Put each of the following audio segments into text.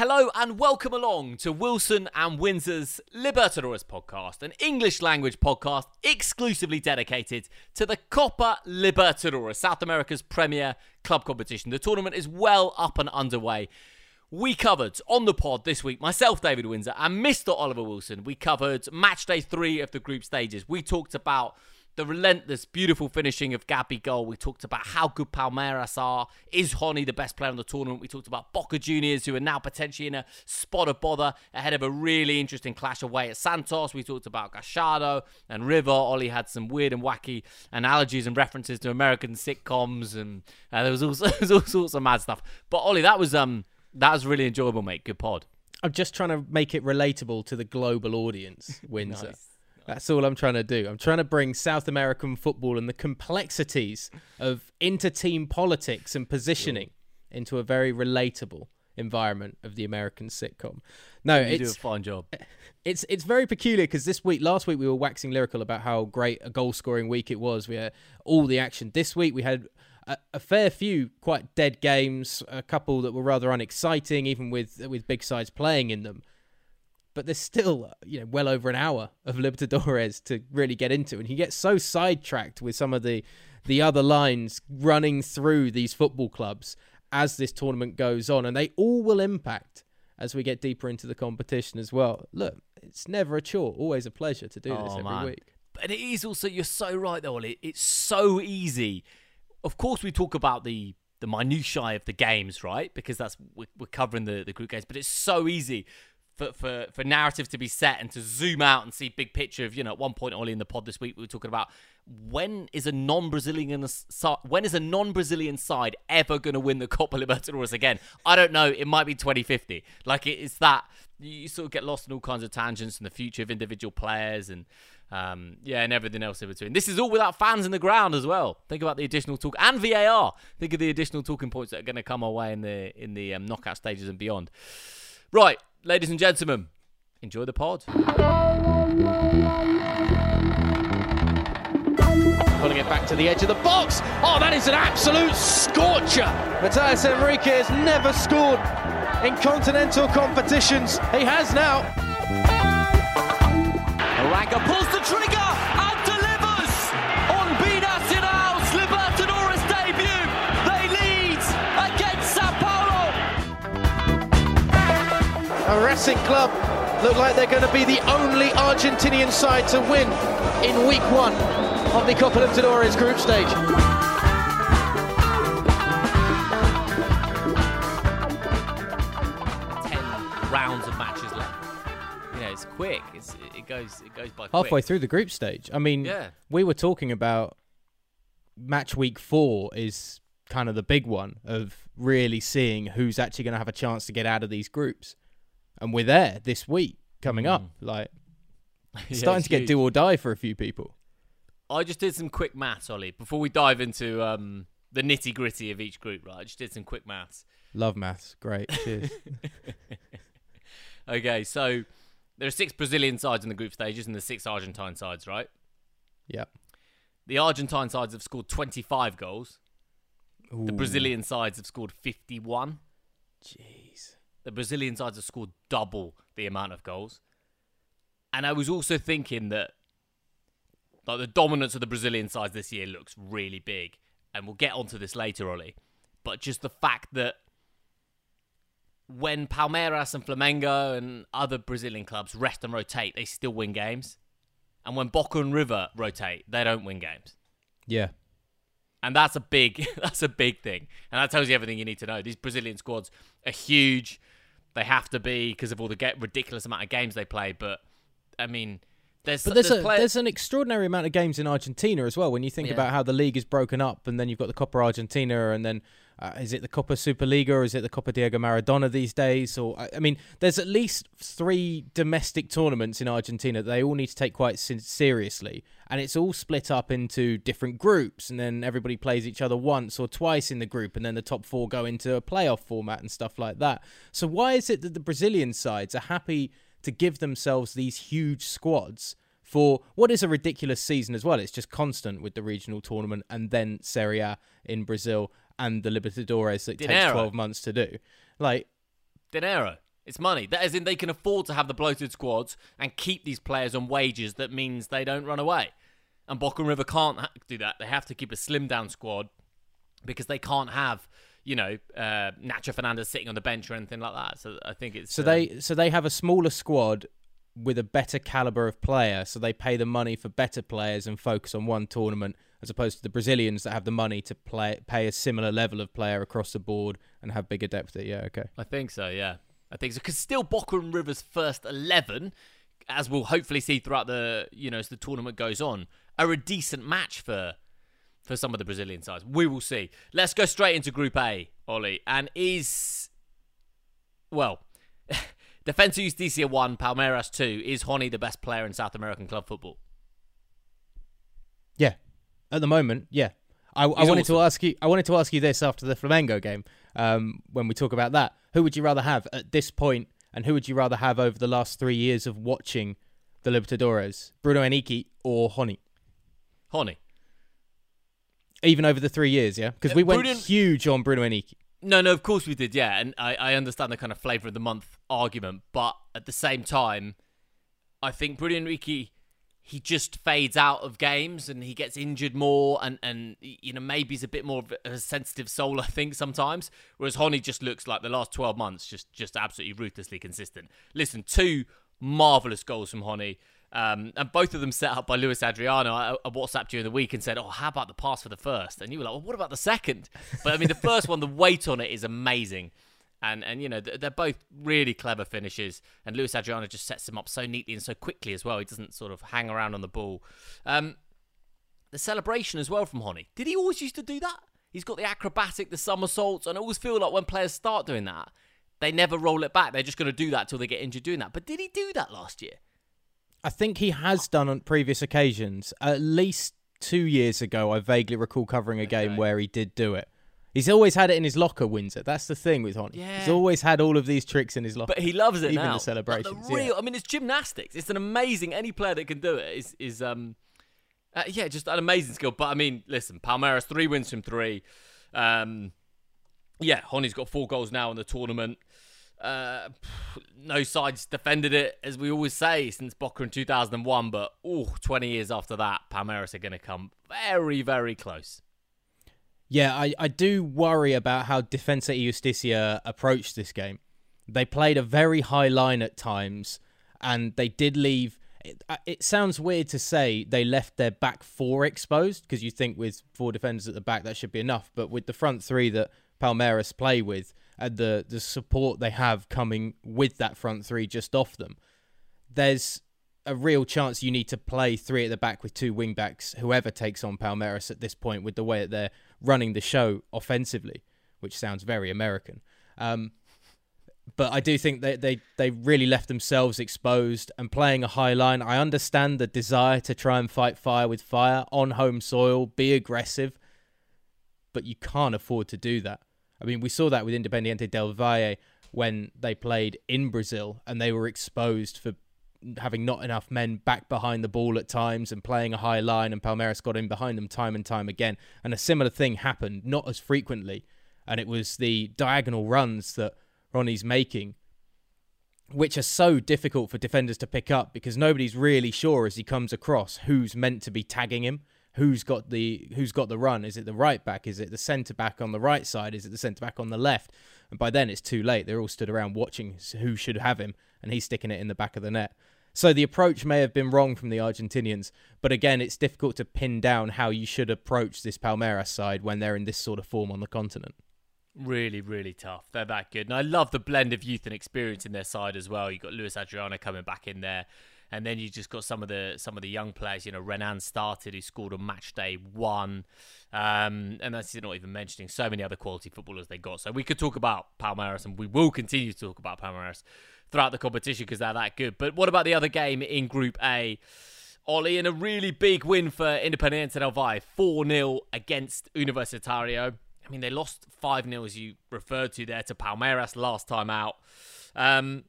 Hello and welcome along to Wilson and Windsor's Libertadores podcast, an English language podcast exclusively dedicated to the Copa Libertadores, South America's premier club competition. The tournament is well up and underway. We covered on the pod this week, myself, David Windsor, and Mr. Oliver Wilson. We covered match day three of the group stages. We talked about the relentless, beautiful finishing of Gabby Gabigol. We talked about how good Palmeiras are. Is Rony the best player in the tournament? We talked about Boca Juniors, who are now potentially in a spot of bother ahead of a really interesting clash away at Santos. We talked about Gallardo and River. Ollie had some weird and wacky analogies and references to American sitcoms, and uh, there was all there was all sorts of mad stuff. But Ollie, that was um that was really enjoyable, mate. Good pod. I'm just trying to make it relatable to the global audience, Windsor. Nice. That's all I'm trying to do. I'm trying to bring South American football and the complexities of inter-team politics and positioning into a very relatable environment of the American sitcom. No, You do a fine job. it's it's very peculiar because this week, last week, we were waxing lyrical about how great a goal-scoring week it was. We had all the action. This week, we had a, a fair few quite dead games, a couple that were rather unexciting, even with with big sides playing in them. But there's still, you know, well over an hour of Libertadores to really get into, and he gets so sidetracked with some of the the other lines running through these football clubs as this tournament goes on, and they all will impact as we get deeper into the competition as well. Look, it's never a chore, always a pleasure to do this Oh, every man. week. But it is also you're so right though, Ollie. It's so easy. Of course, we talk about the the minutiae of the games, right? Because that's we're, we're covering the, the group games. But it's so easy for, for for narrative to be set and to zoom out and see big picture of you know. At one point, Ollie, in the pod this week, we were talking about when is a non-Brazilian when is a non-Brazilian side ever going to win the Copa Libertadores again? I don't know. It might be 2050. Like it's that you sort of get lost in all kinds of tangents and the future of individual players and um, yeah, and everything else in between. This is all without fans in the ground as well. Think about the additional talk and VAR. Think of the additional talking points that are going to come our way in the in the um, knockout stages and beyond. Right, ladies and gentlemen, enjoy the pod. Pulling it back to the edge of the box. Oh, that is an absolute scorcher. Matthias Enrique has never scored in continental competitions. He has now. Aranga pulls the trigger A Racing Club look like they're going to be the only Argentinian side to win in week one of the Copa Libertadores group stage. Ten rounds of matches left. You know, it's quick. It's, it goes it goes by quick. Halfway through the group stage. I mean, Yeah. we were talking about match week four is kind of the big one of really seeing who's actually going to have a chance to get out of these groups. And we're there this week coming up. Like, Mm. Yeah, starting to get huge. do or die for a few people. I just did some quick maths, Ollie, before we dive into um, the nitty gritty of each group. Right, I just did some quick maths. Love maths. Great. Cheers. Okay, so there are six Brazilian sides in the group stages and the six Argentine sides, right? yep. The Argentine sides have scored 25 goals. The Brazilian sides have scored 51. Jeez. The Brazilian sides have scored double the amount of goals. And I was also thinking that like the dominance of the Brazilian sides this year looks really big. And we'll get onto this later, Ollie. But just the fact that when Palmeiras and Flamengo and other Brazilian clubs rest and rotate, they still win games. And when Boca and River rotate, they don't win games. Yeah. And that's a big that's a big thing. And that tells you everything you need to know. These Brazilian squads are huge. They have to be because of all the get ridiculous amount of games they play, but I mean there's But there's, there's, a, play- there's an extraordinary amount of games in Argentina as well. When you think Yeah. about how the league is broken up, and then you've got the Copa Argentina, and then uh, is it the Copa Superliga or is it the Copa Diego Maradona these days? Or I I mean, there's at least three domestic tournaments in Argentina that they all need to take quite sin- seriously, and it's all split up into different groups, and then everybody plays each other once or twice in the group, and then the top four go into a playoff format and stuff like that. So why is it that the Brazilian sides are happy? to give themselves these huge squads for what is a ridiculous season as well. It's just constant with the regional tournament and then Serie A in Brazil and the Libertadores that takes 12 months to do. Like, dinero. It's money. That is in they can afford to have the bloated squads and keep these players on wages that means they don't run away. And Boca River can't ha- do that. They have to keep a slim down squad because they can't have, you know, uh, Nacho Fernandez sitting on the bench or anything like that. So I think it's So um, they so they have a smaller squad with a better caliber of player, so they pay the money for better players and focus on one tournament, as opposed to the Brazilians that have the money to play pay a similar level of player across the board and have bigger depth. Yeah, okay. I think so, yeah. I think so because still Boca and Rivers first eleven, as we'll hopefully see throughout the you know as the tournament goes on, are a decent match for for some of the Brazilian sides. We will see. Let's go straight into Group A, Ollie, and is well. Defensa Justicia 1, Palmeiras 2. Is Rony the best player in South American club football? Yeah, at the moment, yeah. I, I wanted awesome. to ask you. I wanted to ask you this after the Flamengo game. Um, when we talk about that, who would you rather have at this point, and who would you rather have over the last three years of watching the Libertadores, Bruno Henrique or Rony? Rony. Even over the three years, yeah, because Uh, we went Bruno- huge on Bruno Henrique. No, no, of course we did, yeah. And I, I understand the kind of flavour of the month argument, but at the same time, I think Bruno Henrique, he just fades out of games and he gets injured more, and, and you know, maybe he's a bit more of a sensitive soul, I think, sometimes. Whereas Rony just looks like the last 12 months, just, just absolutely ruthlessly consistent. Listen, two marvellous goals from Rony. Um, and both of them set up by Luiz Adriano. I, I WhatsApped you in the week and said, "Oh, how about the pass for the first? And you were like, "Well, what about the second? But I mean, the first one, the weight on it is amazing, and and you know they're both really clever finishes. And Luiz Adriano just sets them up so neatly and so quickly as well. He doesn't sort of hang around on the ball. Um, the celebration as well from Rony. Did he always used to do that? He's got the acrobatic, the somersaults, and I always feel like when players start doing that, they never roll it back. They're just going to do that till they get injured doing that. But did he do that last year? I think he has done on previous occasions. At least two years ago, I vaguely recall covering a game Okay. where he did do it. He's always had it in his locker, Windsor. That's the thing with Rony. He's always had all of these tricks in his locker. But he loves it Even now. the celebrations, the yeah. real, I mean, it's gymnastics. It's an amazing. Any player that can do it is is um, uh, yeah, just an amazing skill. But I mean, listen, Palmeiras three wins from three. Um, yeah, Rony's got four goals now in the tournament. Uh, no sides defended it, as we always say, since Boca in 2001. But oh, 20 years after that, Palmeiras are going to come very, very close. Yeah, I, I do worry about how Defensa y Justicia approached this game. They played a very high line at times, and they did leave. It, uh, it sounds weird to say they left their back four exposed because you think with four defenders at the back that should be enough, but with the front three that Palmeiras play with and the the support they have coming with that front three just off them, there's a real chance you need to play three at the back with two wing backs, whoever takes on Palmeiras at this point, with the way that they're running the show offensively, which sounds very American. Um, but I do think they, they, they really left themselves exposed and playing a high line. I understand the desire to try and fight fire with fire on home soil, be aggressive, but you can't afford to do that. I mean, we saw that with Independiente del Valle when they played in Brazil and they were exposed for having not enough men back behind the ball at times and playing a high line, and Palmeiras got in behind them time and time again. And a similar thing happened, not as frequently, and it was the diagonal runs that Rony's making, which are so difficult for defenders to pick up because nobody's really sure as he comes across who's meant to be tagging him. Who's got the who's got the run? Is it the right back? Is it the centre back on the right side? Is it the centre back on the left? And by then it's too late. They're all stood around watching who should have him, and he's sticking it in the back of the net. So the approach may have been wrong from the Argentinians, but again, it's difficult to pin down how you should approach this Palmeiras side when they're in this sort of form on the continent. Really, really tough. They're that good. And I love the blend of youth and experience in their side as well. You've got Luiz Adriano coming back in there. And then you just got some of the some of the young players. You know, Renan started, who scored on match day one, um, and that's not even mentioning so many other quality footballers they got. So we could talk about Palmeiras, and we will continue to talk about Palmeiras throughout the competition because they're that good. But what about the other game in Group A? Ollie in a really big win for Independiente del Valle, 4 0 against Universitario. I mean, they lost 5 0, as you referred to there, to Palmeiras last time out. Um,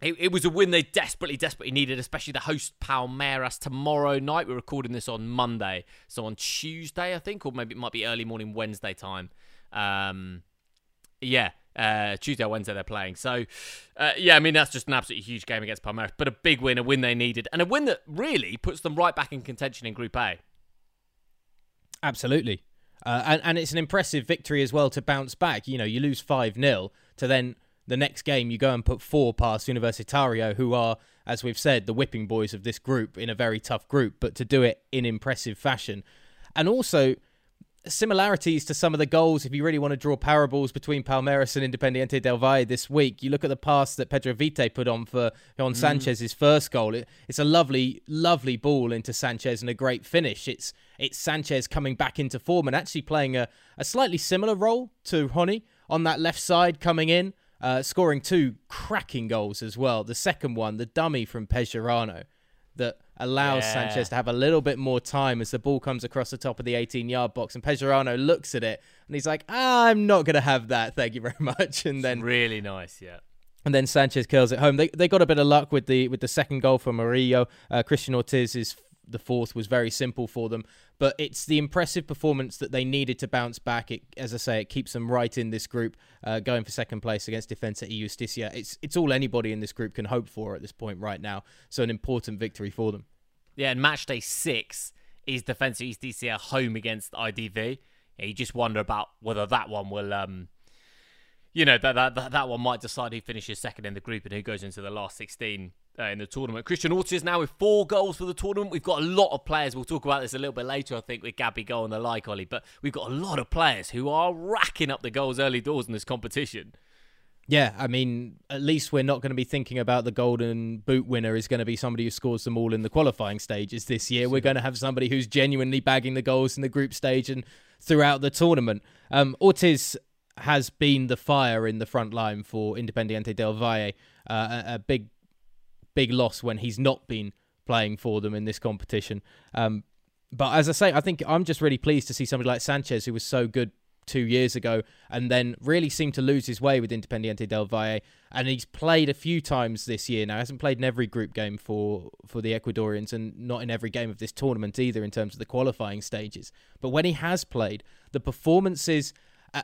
it, it was a win they desperately, desperately needed, especially the host Palmeiras tomorrow night. We're recording this on Monday, so on Tuesday, I think, or maybe it might be early morning Wednesday time. Um, yeah, Uh, Tuesday or Wednesday they're playing. So, uh, yeah, I mean, that's just an absolutely huge game against Palmeiras, but a big win, a win they needed, and a win that really puts them right back in contention in Group A. Absolutely. Uh, and, and it's an impressive victory as well to bounce back. You know, you lose 5 0 to then the next game you go and put four past Universitario, who are, as we've said, the whipping boys of this group in a very tough group, but to do it in impressive fashion. And also, similarities to some of the goals, if you really want to draw parables between Palmeiras and Independiente del Valle this week, you look at the pass that Pedro Vite put on for Jon mm. Sanchez's first goal. It, it's a lovely, lovely ball into Sanchez and a great finish. It's it's Sanchez coming back into form and actually playing a, a slightly similar role to Rony on that left side coming in uh, scoring two cracking goals as well. The second one, the dummy from Pellerano, that allows yeah. Sanchez to have a little bit more time as the ball comes across the top of the 18 yard box. And Pellerano looks at it and he's like, I'm not going to have that. Thank you very much. And then. Really nice, yeah. And then Sanchez curls it home. They they got a bit of luck with the with the second goal for Murillo. Uh, Christian Ortiz is the fourth was very simple for them. But it's the impressive performance that they needed to bounce back. It, as I say, it keeps them right in this group, uh, going for second place against Defensa y Justicia. It's it's all anybody in this group can hope for at this point right now. So an important victory for them. Yeah, and match day six is Defensa y Justicia home against IDV. Yeah, you just wonder about whether that one will. Um, you know that, that that one might decide who finishes second in the group and who goes into the last 16 uh, in the tournament. Christian Ortiz now with four goals for the tournament. We've got a lot of players. We'll talk about this a little bit later, I think, with Gabby Go and the like, Ollie. But we've got a lot of players who are racking up the goals early doors in this competition. Yeah, I mean, at least we're not going to be thinking about the golden boot winner is going to be somebody who scores them all in the qualifying stages this year. We're going to have somebody who's genuinely bagging the goals in the group stage and throughout the tournament. Um, Ortiz has been the fire in the front line for Independiente del Valle, uh, a, a big big loss when he's not been playing for them in this competition. Um, but as I say, I think I'm just really pleased to see somebody like Sanchez, who was so good two years ago, and then really seemed to lose his way with Independiente del Valle. And he's played a few times this year now. He hasn't played in every group game for for the Ecuadorians, and not in every game of this tournament either, in terms of the qualifying stages. But when he has played, the performances,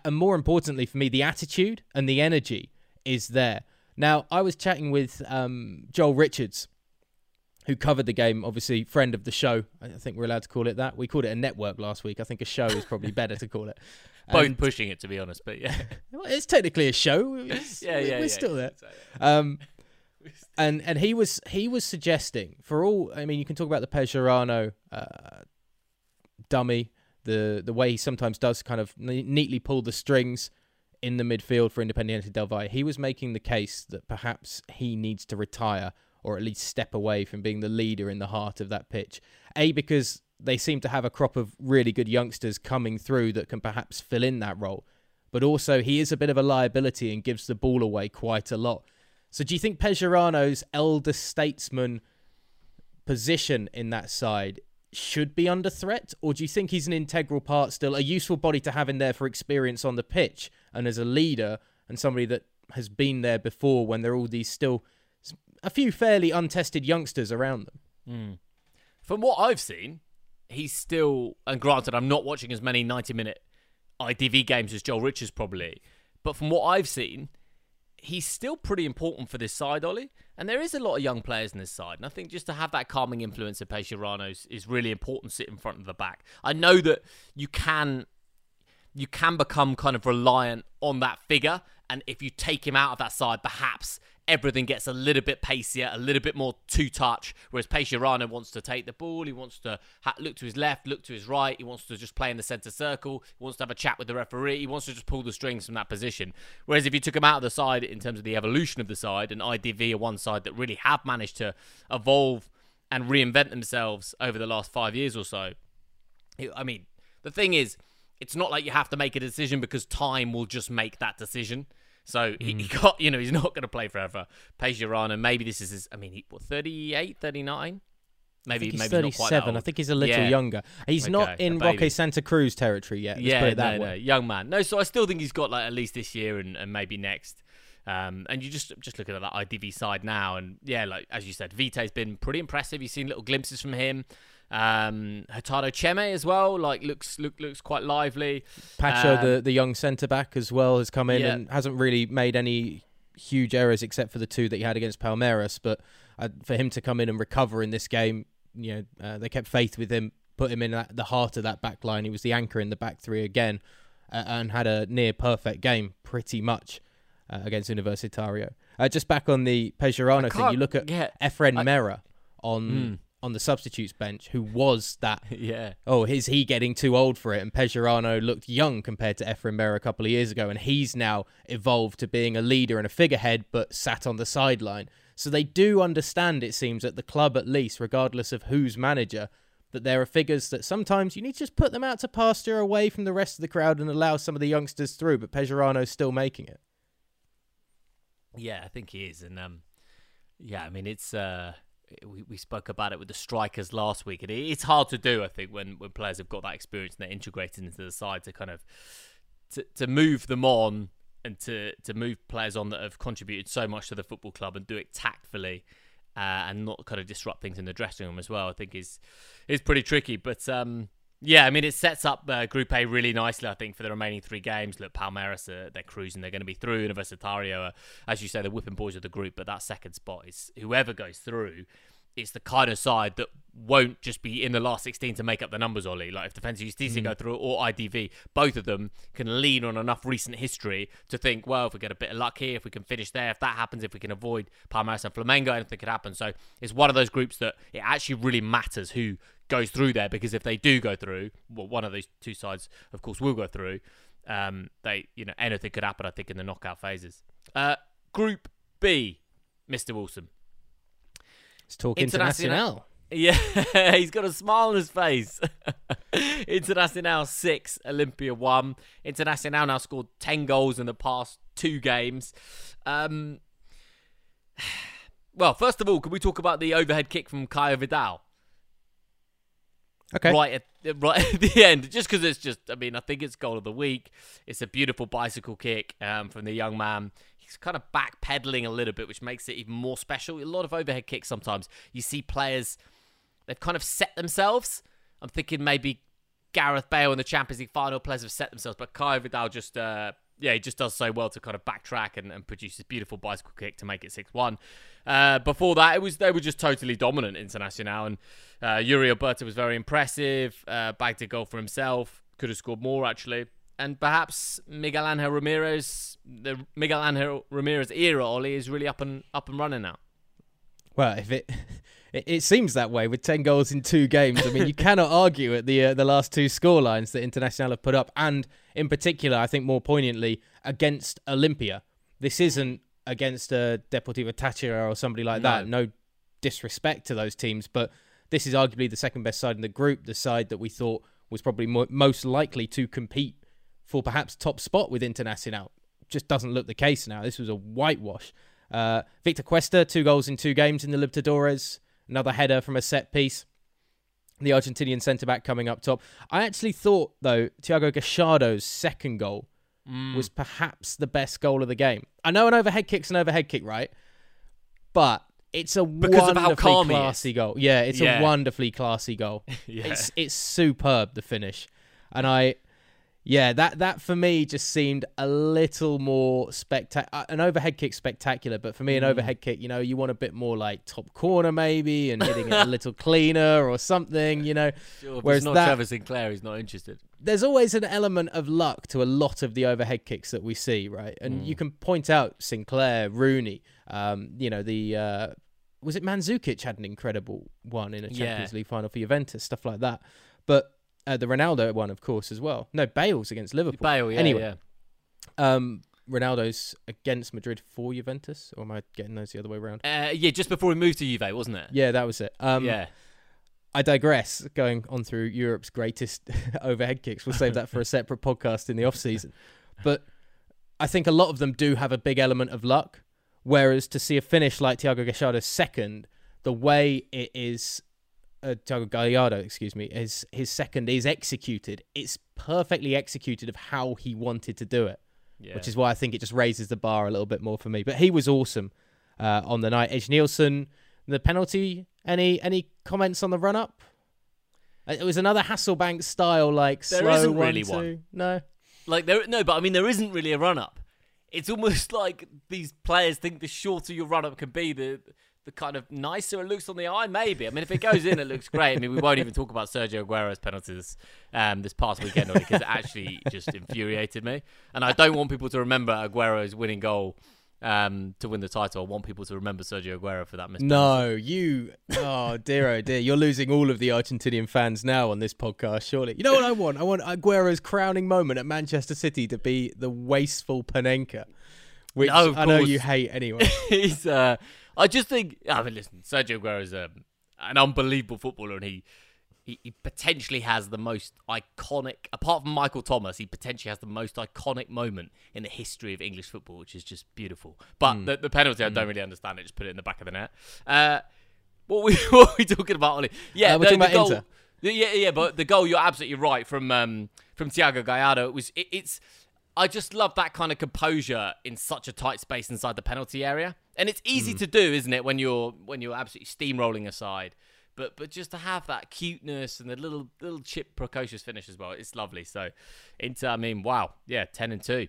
and more importantly for me, the attitude and the energy is there. Now, I was chatting with um, Joel Richards, who covered the game, obviously, friend of the show. I think we're allowed to call it that. We called it a network last week. I think a show is probably better to call it. Both and, pushing it, to be honest, but yeah. well, it's technically a show. It's, yeah, yeah, We're yeah, still there. Um, and and he was he was suggesting for all. I mean, you can talk about the Pellerano uh, dummy, the the way he sometimes does kind of neatly pull the strings in the midfield for Independiente del Valle, he was making the case that perhaps he needs to retire or at least step away from being the leader in the heart of that pitch. A, because they seem to have a crop of really good youngsters coming through that can perhaps fill in that role. But also, he is a bit of a liability and gives the ball away quite a lot. So, do you think Pellerano's elder statesman position in that side should be under threat? Or do you think he's an integral part still, a useful body to have in there for experience on the pitch and as a leader and somebody that has been there before when there are all these still a few fairly untested youngsters around them? Mm. From what I've seen, he's still, and granted, I'm not watching as many 90 minute IDV games as Joel Richards probably, but from what I've seen, he's still pretty important for this side, Ollie. And there is a lot of young players in this side. And I think just to have that calming influence of Pellerano is, is really important sit in front of the back. I know that you can you can become kind of reliant on that figure. And if you take him out of that side, perhaps everything gets a little bit pacier, a little bit more two touch. Whereas Pellerano wants to take the ball, he wants to ha- look to his left, look to his right, he wants to just play in the centre circle, he wants to have a chat with the referee, he wants to just pull the strings from that position. Whereas if you took him out of the side in terms of the evolution of the side, and IDV are one side that really have managed to evolve and reinvent themselves over the last five years or so. I mean, the thing is, it's not like you have to make a decision because time will just make that decision. So mm. he, got, you know, he's not going to play forever. Pellerano, maybe this is his, I mean, he, what, 38, 39? Maybe, he's maybe 37. I think he's a little yeah. younger. He's okay, not in Roque Santa Cruz territory yet. Let's yeah, no, no, young man. No, so I still think he's got like at least this year and, and maybe next. Um, and you just just looking at that IDV side now, and yeah, like as you said, Vite's been pretty impressive. You've seen little glimpses from him. Um, Hurtado Cheme as well, like looks look, looks quite lively. Pacho, Um, the the young centre back as well, has come in yeah. and hasn't really made any huge errors except for the two that he had against Palmeiras. But uh, for him to come in and recover in this game, you know, uh, they kept faith with him, put him in that, the heart of that back line. He was the anchor in the back three again, uh, and had a near perfect game pretty much uh, against Universitario. Uh, just back on the Pellerano thing, you look at yeah, Efren I- Mera on Mm. On the substitutes bench, who was that yeah. oh, is he getting too old for it? And Pellerano looked young compared to Efren Mera a couple of years ago, and he's now evolved to being a leader and a figurehead, but sat on the sideline. So they do understand, it seems, at the club at least, regardless of who's manager, that there are figures that sometimes you need to just put them out to pasture away from the rest of the crowd and allow some of the youngsters through. But Pellerano's still making it. Yeah, I think he is, and um, yeah, I mean it's uh, we we spoke about it with the strikers last week, and it, it's hard to do. I think when when players have got that experience and they're integrated into the side to kind of to to move them on and to to move players on that have contributed so much to the football club and do it tactfully. Uh, and not kind of disrupt things in the dressing room as well. I think is is pretty tricky, but um, yeah, I mean, it sets up uh, Group A really nicely, I think, for the remaining three games. Look, Palmeiras, uh, they're cruising. They're going to be through. Universitario, uh, as you say, the whipping boys of the group. But that second spot is whoever goes through. It's the kind of side that won't just be in the last 16 to make up the numbers, Ollie. Like if Defensa Justicia go through or IDV, both of them can lean on enough recent history to think, well, if we get a bit of luck here, if we can finish there, if that happens, if we can avoid Palmeiras and Flamengo, anything could happen. So it's one of those groups that it actually really matters who goes through there because if they do go through, well, one of those two sides, of course, will go through. Um, they, you know, anything could happen. I think in the knockout phases. Uh, group B, Mr. Wilson. Let's talk. Internacional. Yeah, he's got a smile on his face. Internacional 6, Olimpia 1. Internacional now scored 10 goals in the past two games. Um, well, first of all, can we talk about the overhead kick from Caio Vidal? Okay. Right at, right at the end, just because it's just, I mean, I think it's goal of the week. It's a beautiful bicycle kick um, from the young man. He's kind of backpedaling a little bit, which makes it even more special. A lot of overhead kicks sometimes. You see players, they've kind of set themselves. I'm thinking maybe Gareth Bale in the Champions League final players have set themselves, but Caio Vidal just, uh, yeah, he just does so well to kind of backtrack and, and produce this beautiful bicycle kick to make it 6 1. Uh, before that, it was they were just totally dominant, Internacional, and uh, Yuri Alberto was very impressive, uh, bagged a goal for himself, could have scored more actually. And perhaps Miguel Angel Ramirez, the Miguel Angel Ramirez era, Ollie, is really up and up and running now. Well, if it, it it seems that way with ten goals in two games. I mean, you cannot argue at the uh, the last two scorelines that Internacional have put up, and in particular, I think more poignantly against Olimpia. This isn't against uh, Deportivo Táchira or somebody like that. No disrespect to those teams, but this is arguably the second best side in the group, the side that we thought was probably mo- most likely to compete for perhaps top spot with Internacional. Just doesn't look the case now. This was a whitewash. Uh, Victor Cuesta, two goals in two games in the Libertadores. Another header from a set piece. The Argentinian centre back coming up top. I actually thought, though, Thiago Galhardo's second goal mm. was perhaps the best goal of the game. I know an overhead kick's an overhead kick, right? But it's a Because of how wonderfully calm he is. classy goal. Yeah, it's Yeah. a wonderfully classy goal. Yeah. It's it's superb the finish, and I, yeah, that that for me just seemed a little more spectacular. An overhead kick spectacular, but for me, an Mm. overhead kick, you know, you want a bit more like top corner maybe, and hitting it a little cleaner or something, you know. Sure, Whereas it's not that- Trevor Sinclair, he's not interested. There's always an element of luck to a lot of the overhead kicks that we see, right? And Mm. you can point out Sinclair, Rooney, um, you know, the uh, was it Mandzukic had an incredible one in a Yeah. Champions League final for Juventus, stuff like that. But uh, the Ronaldo one, of course, as well. No, Bale's against Liverpool. Bale, yeah, Anyway. yeah. Um, Ronaldo's against Madrid for Juventus, or am I getting those the other way around? Uh, yeah, just before we moved to Juve, wasn't it? Yeah, that was it. Um, yeah. I digress. Going on through Europe's greatest overhead kicks, we'll save that for a separate podcast in the off season. But I think a lot of them do have a big element of luck. Whereas to see a finish like Thiago Galhardo's second, the way it is, uh, Thiago Galhardo, excuse me, his his second is executed. It's perfectly executed of how he wanted to do it, yeah. which is why I think it just raises the bar a little bit more for me. But he was awesome uh, on the night. Edenilson, the penalty. Any any comments on the run up? It was another Hasselbaink style, like There slow isn't one, really two. one. No, Like there, no, but I mean there isn't really a run up. It's almost like these players think the shorter your run up can be, the the kind of nicer it looks on the eye. Maybe. I mean, if it goes in, it looks great. I mean, we won't even talk about Sergio Aguero's penalties um, this past weekend because it actually just infuriated me. And I don't want people to remember Aguero's winning goal um, to win the title. I want people to remember Sergio Aguero for that mistake. no, you. Oh dear, oh dear, you're losing all of the Argentinian fans now on this podcast. Surely, you know what I want? I want Aguero's crowning moment at Manchester City to be the wasteful Panenka, which No, I know you hate anyway. he's. Uh, I just think. I mean, listen, Sergio Aguero is um, an unbelievable footballer, and he, he he potentially has the most iconic. Apart from Michael Thomas, he potentially has the most iconic moment in the history of English football, which is just beautiful. But Hmm. the, the penalty, I don't really understand it. Just put it in the back of the net. Uh, what we what are we talking about, Ollie? Yeah, Uh, we're the, talking the about goal. Inter. Yeah, yeah, but the goal, you're absolutely right from um, from Thiago Galhardo. It was it, it's. I just love that kind of composure in such a tight space inside the penalty area, and it's easy Hmm. to do, isn't it? When you're when you're absolutely steamrolling aside, but but just to have that cuteness and the little little chip precocious finish as well, it's lovely. So, Inter, I mean, wow, yeah, ten and two.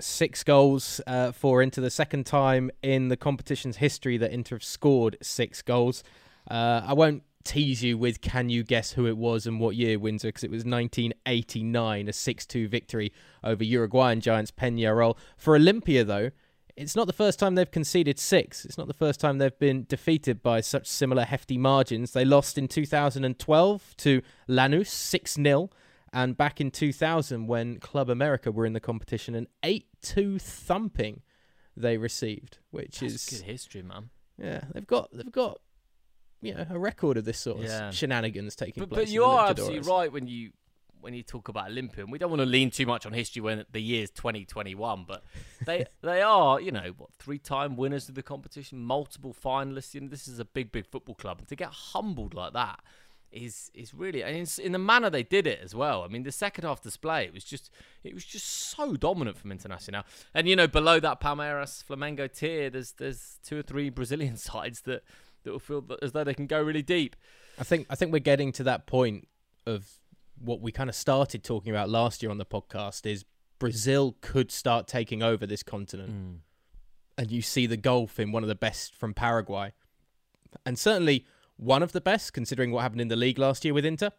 six goals uh, for Inter, the second time in the competition's history that Inter have scored six goals. Uh, I won't tease you with can you guess who it was and what year Windsor because it was 1989, a 6-2 victory over Uruguayan giants Peñarol. For Olympia though, it's not the first time they've conceded six. It's not the first time they've been defeated by such similar hefty margins. They lost in 2012 to Lanús 6 0, and back in 2000 when Club America were in the competition, an 8 2 thumping they received, which That's is good history, man. yeah, they've got they've got you know a record of this sort of Yeah. shenanigans taking But, place. but you are absolutely right when you when you talk about Olimpia. We don't want to lean too much on history when the year's 2021, but they they are you know what three time winners of the competition, multiple finalists. You know, this is a big big football club, and to get humbled like that is is really and it's in the manner they did it as well. I mean, the second half display it was just it was just so dominant from Internacional. And you know, below that Palmeiras Flamengo tier, there's there's two or three Brazilian sides that that will feel as though they can go really deep. I think I think we're getting to that point of what we kind of started talking about last year on the podcast is Brazil could start taking over this continent. And you see the golf in one of the best from Paraguay. And certainly one of the best considering what happened in the league last year with Inter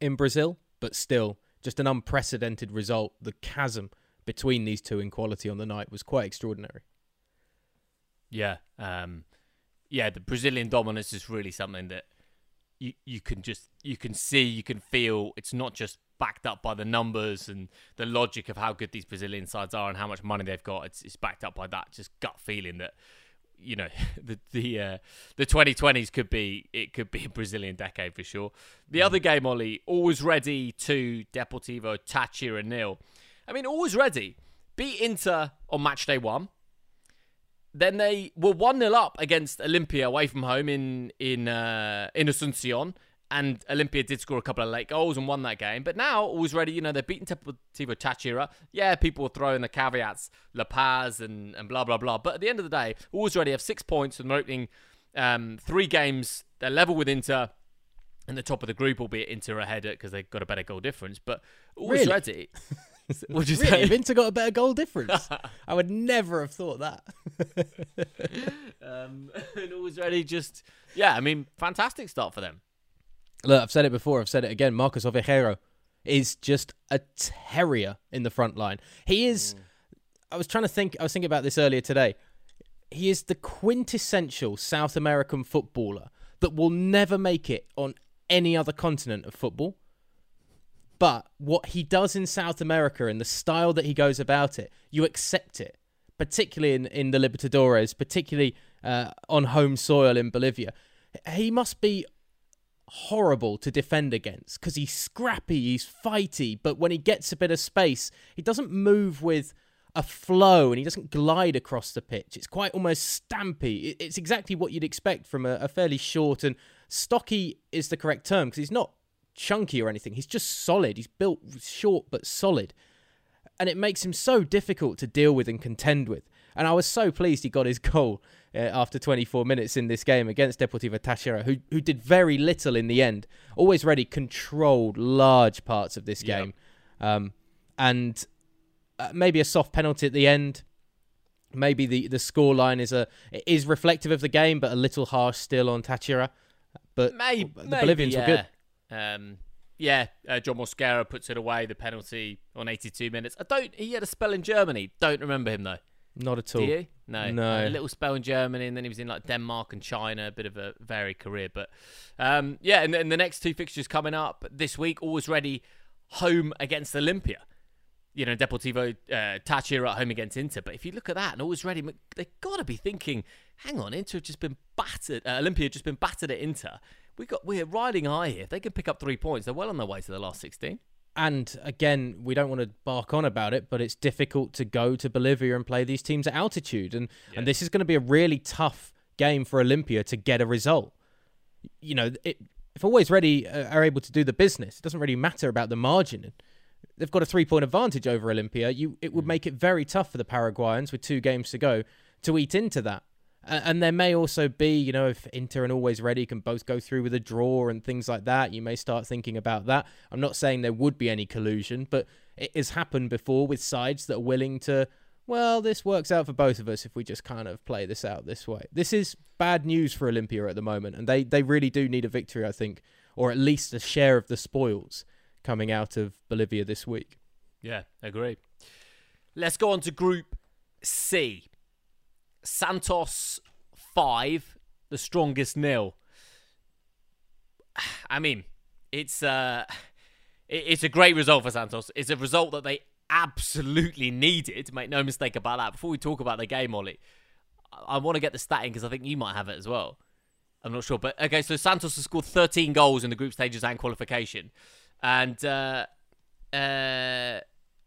in Brazil, but still just an unprecedented result. The chasm between these two in quality on the night was quite extraordinary. Yeah, um, yeah. The Brazilian dominance is really something that you you can just you can see, you can feel. It's not just backed up by the numbers and the logic of how good these Brazilian sides are and how much money they've got. It's it's backed up by that just gut feeling that you know the the uh, the 2020s could be it could be a Brazilian decade for sure. The other game, Ollie, always ready to Deportivo Táchira nil. I mean, always ready. Beat Inter on match day one. Then they were one 0 up against Olimpia away from home in in uh, in Asuncion, and Olimpia did score a couple of late goals and won that game. But now always ready, you know, they're beating Deportivo Táchira. Yeah, people will throw in the caveats, La Paz and and blah blah blah. But at the end of the day, always ready have six points and they're opening um, three games. They're level with Inter. And the top of the group, albeit Inter ahead because they've got a better goal difference, but always Really? ready. Would you Really? say? If Inter got a better goal difference, I would never have thought that. um, and ready. Just yeah, I mean, fantastic start for them. Look, I've said it before. I've said it again. Marcos Ovejero is just a terrier in the front line. He is. I was trying to think. I was thinking about this earlier today. He is the quintessential South American footballer that will never make it on any other continent of football. But what he does in South America and the style that he goes about it, you accept it. Particularly in, in the Libertadores, particularly uh, on home soil in Bolivia. He must be horrible to defend against because he's scrappy, he's fighty, but when he gets a bit of space, he doesn't move with a flow and he doesn't glide across the pitch. It's quite almost stampy. It's exactly what you'd expect from a, a fairly short and stocky is the correct term because he's not chunky or anything. He's just solid. He's built short but solid. And it makes him so difficult to deal with and contend with. And I was so pleased he got his goal uh, after 24 minutes in this game against Deportivo Táchira, who who did very little in the end. Always ready controlled large parts of this game, um, and uh, maybe a soft penalty at the end. Maybe the the score line is a is reflective of the game, but a little harsh still on Táchira. But maybe, the maybe, Bolivians yeah. were good. Um, yeah, uh, John Mosquera puts it away, the penalty on 82 minutes. I don't. He had a spell in Germany. Don't remember him though. Not at all. Do you? No. No. A little spell in Germany, and then he was in like Denmark and China. A bit of a varied career, but um, yeah. And, and the next two fixtures coming up this week, always ready, home against Olimpia. You know, Deportivo uh, Táchira at home against Inter. But if you look at that and always ready, they've got to be thinking, hang on, Inter have just been battered. Uh, Olimpia have just been battered at Inter. We got we're riding high here. If they can pick up three points, they're well on their way to the last sixteen. And again, we don't want to bark on about it, but it's difficult to go to Bolivia and play these teams at altitude, and Yeah. and this is going to be a really tough game for Olimpia to get a result. You know, it, if Always Ready uh, are able to do the business, it doesn't really matter about the margin. They've got a three point advantage over Olimpia. You, it would make it very tough for the Paraguayans with two games to go to eat into that. And there may also be, you know, if Inter and Always Ready can both go through with a draw and things like that, you may start thinking about that. I'm not saying there would be any collusion, but it has happened before with sides that are willing to, well, this works out for both of us if we just kind of play this out this way. This is bad news for Olimpia at the moment, and they, they really do need a victory, I think, or at least a share of the spoils coming out of Bolivia this week. Yeah, agree. Let's go on to Group C. Santos five, the strongest nil. I mean, it's uh, it's a great result for Santos. It's a result that they absolutely needed. Make no mistake about that. Before we talk about the game, Ollie, I, I want to get the stat in because I think you might have it as well. I'm not sure, but okay. So Santos has scored 13 goals in the group stages and qualification, and uh, uh,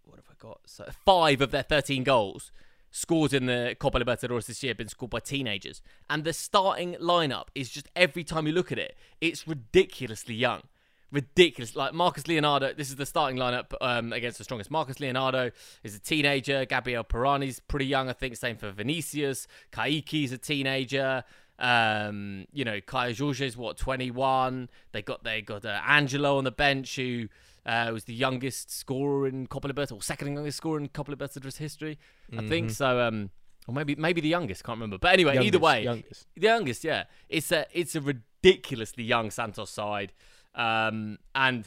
what have I got? So five of their 13 goals scored in the Copa Libertadores this year have been scored by teenagers. And the starting lineup is just every time you look at it, it's ridiculously young. Ridiculous. Like Marcos Leonardo, this is the starting lineup um, against the strongest. Marcos Leonardo is a teenager. Gabriel Pirani's pretty young, I think. Same for Vinicius. Kaiky's a teenager. Um, you know, Kaio Jorge's what, 21. They got they got uh, Angelo on the bench who uh, was the youngest scorer in Copa Libertadores, or second youngest scorer in Copa Libertadores history, I think. So, um, or maybe maybe the youngest, can't remember. But anyway, either way, youngest. the youngest, yeah. It's a it's a ridiculously young Santos side, um, and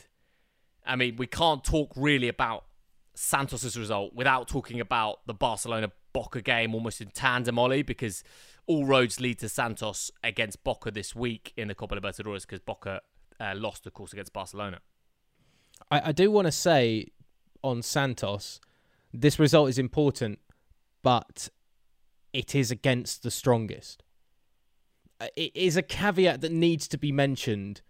I mean we can't talk really about Santos's result without talking about the Barcelona Boca game almost in tandem, Ollie, because all roads lead to Santos against Boca this week in the Copa Libertadores because Boca uh, lost, of course, against Barcelona. I, I do want to say on Santos, this result is important, but it is against the strongest. Uh, It is a caveat that needs to be mentioned.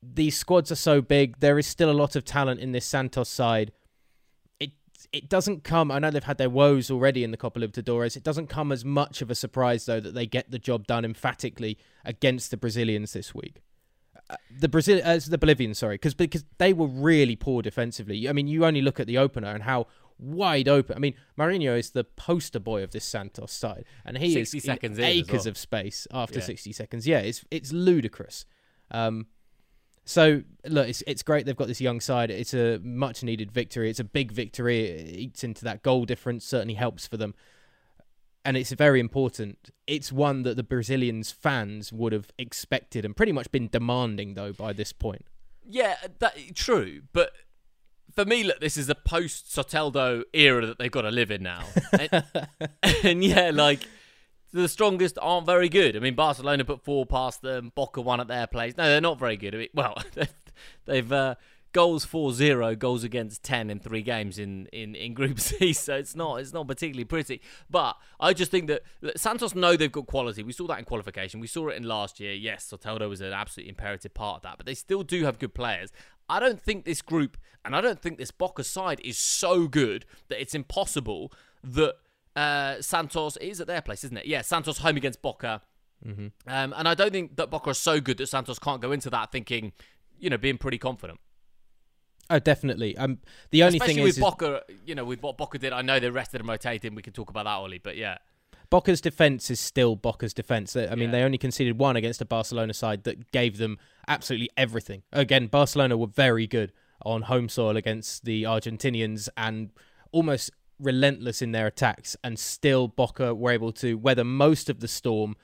These squads are so big. There is still a lot of talent in this Santos side. It doesn't come. I know they've had their woes already in the Copa Libertadores. It doesn't come as much of a surprise though that they get the job done emphatically against the Brazilians this week the Brazil as the Bolivians, sorry, because because they were really poor defensively. I mean, you only look at the opener and how wide open. I mean, Marinho is the poster boy of this Santos side, and he 60 is seconds in in acres well. of space after Yeah. sixty seconds. Yeah, it's it's ludicrous. Um, so look, it's it's great they've got this young side. It's a much needed victory. It's a big victory. It eats into that goal difference. Certainly helps for them and it's very important. It's one that the Brazilians fans would have expected and pretty much been demanding though by this point. Yeah, that true, but for me, look, this is a post Soteldo era that they've got to live in now, and, and yeah, like the strongest aren't very good. I mean, Barcelona put four past them, Boca won at their place. No, they're not very good. I mean, well, they've, uh, goals 4-0, goals against ten in three games in, in, in Group C, so it's not it's not particularly pretty. But I just think that Santos know they've got quality. We saw that in qualification. We saw it in last year. Yes, Soteldo was an absolutely imperative part of that, but they still do have good players. I don't think this group, and I don't think this Boca side is so good that it's impossible that uh, Santos is at their place, isn't it? Yeah, Santos home against Boca. Um, and I don't think that Boca is so good that Santos can't go into that thinking, you know, being pretty confident. Oh, definitely. Um, the only Especially thing with is, Boca, you know, with what Boca did, I know they rested and rotated. And we can talk about that, Ollie, but yeah. Boca's defense is still Boca's defense. I mean, Yeah. they only conceded one against a Barcelona side that gave them absolutely everything. Again, Barcelona were very good on home soil against the Argentinians and almost relentless in their attacks. And still, Boca were able to weather most of the storm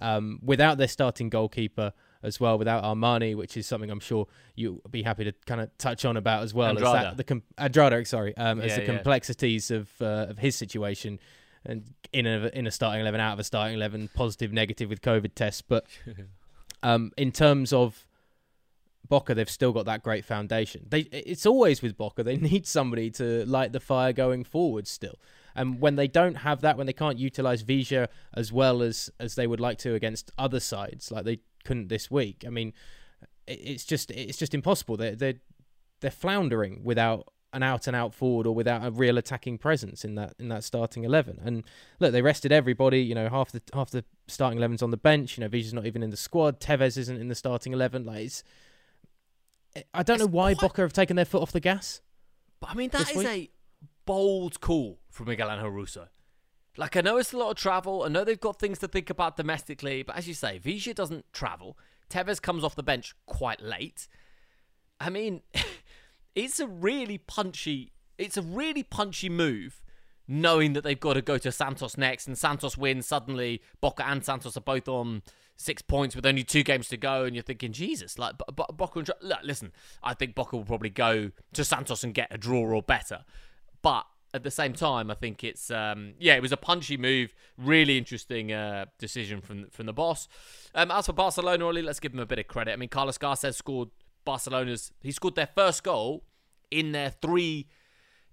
um, without their starting goalkeeper as well, without Armani, which is something I'm sure you'll be happy to kind of touch on about as well. As that, the com- Andrada, sorry, um, as Yeah, the yeah. complexities of uh, of his situation and in a in a starting eleven, out of a starting eleven, positive, negative with COVID tests. But um, in terms of Boca, they've still got that great foundation. They it's always with Boca. They need somebody to light the fire going forward still. And when they don't have that, when they can't utilize Villa as well as as they would like to against other sides, like they couldn't this week. I mean, it's just it's just impossible. They're they're they're floundering without an out and out forward or without a real attacking presence in that in that starting eleven. And look, they rested everybody. You know, half the half the starting eleven's on the bench. You know, Villa's not even in the squad. Tevez isn't in the starting eleven. Like it's, I don't know why quite- Boca have taken their foot off the gas. But I mean, that is week? a bold call from Miguel Angel Russo. Like, I know it's a lot of travel. I know they've got things to think about domestically. But as you say, Villa doesn't travel. Tevez comes off the bench quite late. I mean, it's a really punchy. It's a really punchy move, knowing that they've got to go to Santos next, and Santos wins. Suddenly, Boca and Santos are both on six points with only two games to go, and you're thinking, Jesus, like Bo- Boca. And, look, listen, I think Boca will probably go to Santos and get a draw or better, but at the same time, I think it's um, yeah, it was a punchy move, really interesting uh, decision from from the boss. Um, as for Barcelona, Ollie, let's give them a bit of credit. I mean, Carlos Garces scored Barcelona's he scored their first goal in their three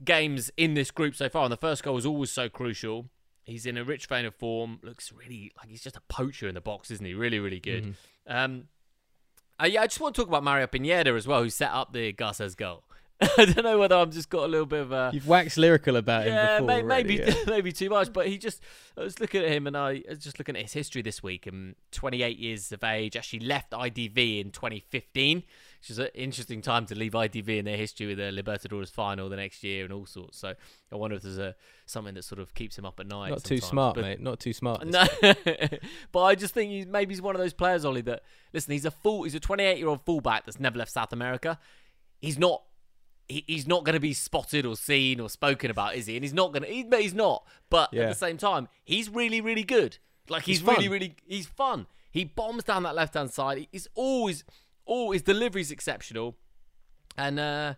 games in this group so far, and the first goal was always so crucial. He's in a rich vein of form. Looks really like he's just a poacher in the box, isn't he? Really, really good. Um, uh, yeah, I just want to talk about Mario Pineda as well, who set up the Garces goal. I don't know whether I've just got a little bit of a You've waxed lyrical about yeah, him before. may- already, maybe yeah. maybe too much, but he just I was looking at him and I was just looking at his history this week. And 28 years of age, actually left IDV in 2015, which is an interesting time to leave IDV in their history with a Libertadores final the next year and all sorts. So I wonder if there's a something that sort of keeps him up at night. Not too smart, But- mate. Not too smart. no, but I just think he's maybe he's one of those players, Ollie. That listen, he's a full, he's a 28 year old fullback that's never left South America. He's not, he, he's not going to be spotted or seen or spoken about, is he? And he's not going to, he, he's not. But Yeah. at the same time, he's really, really good. Like he's, He's really, really, he's fun. He bombs down that left hand side. He's always, all his delivery's exceptional, and uh,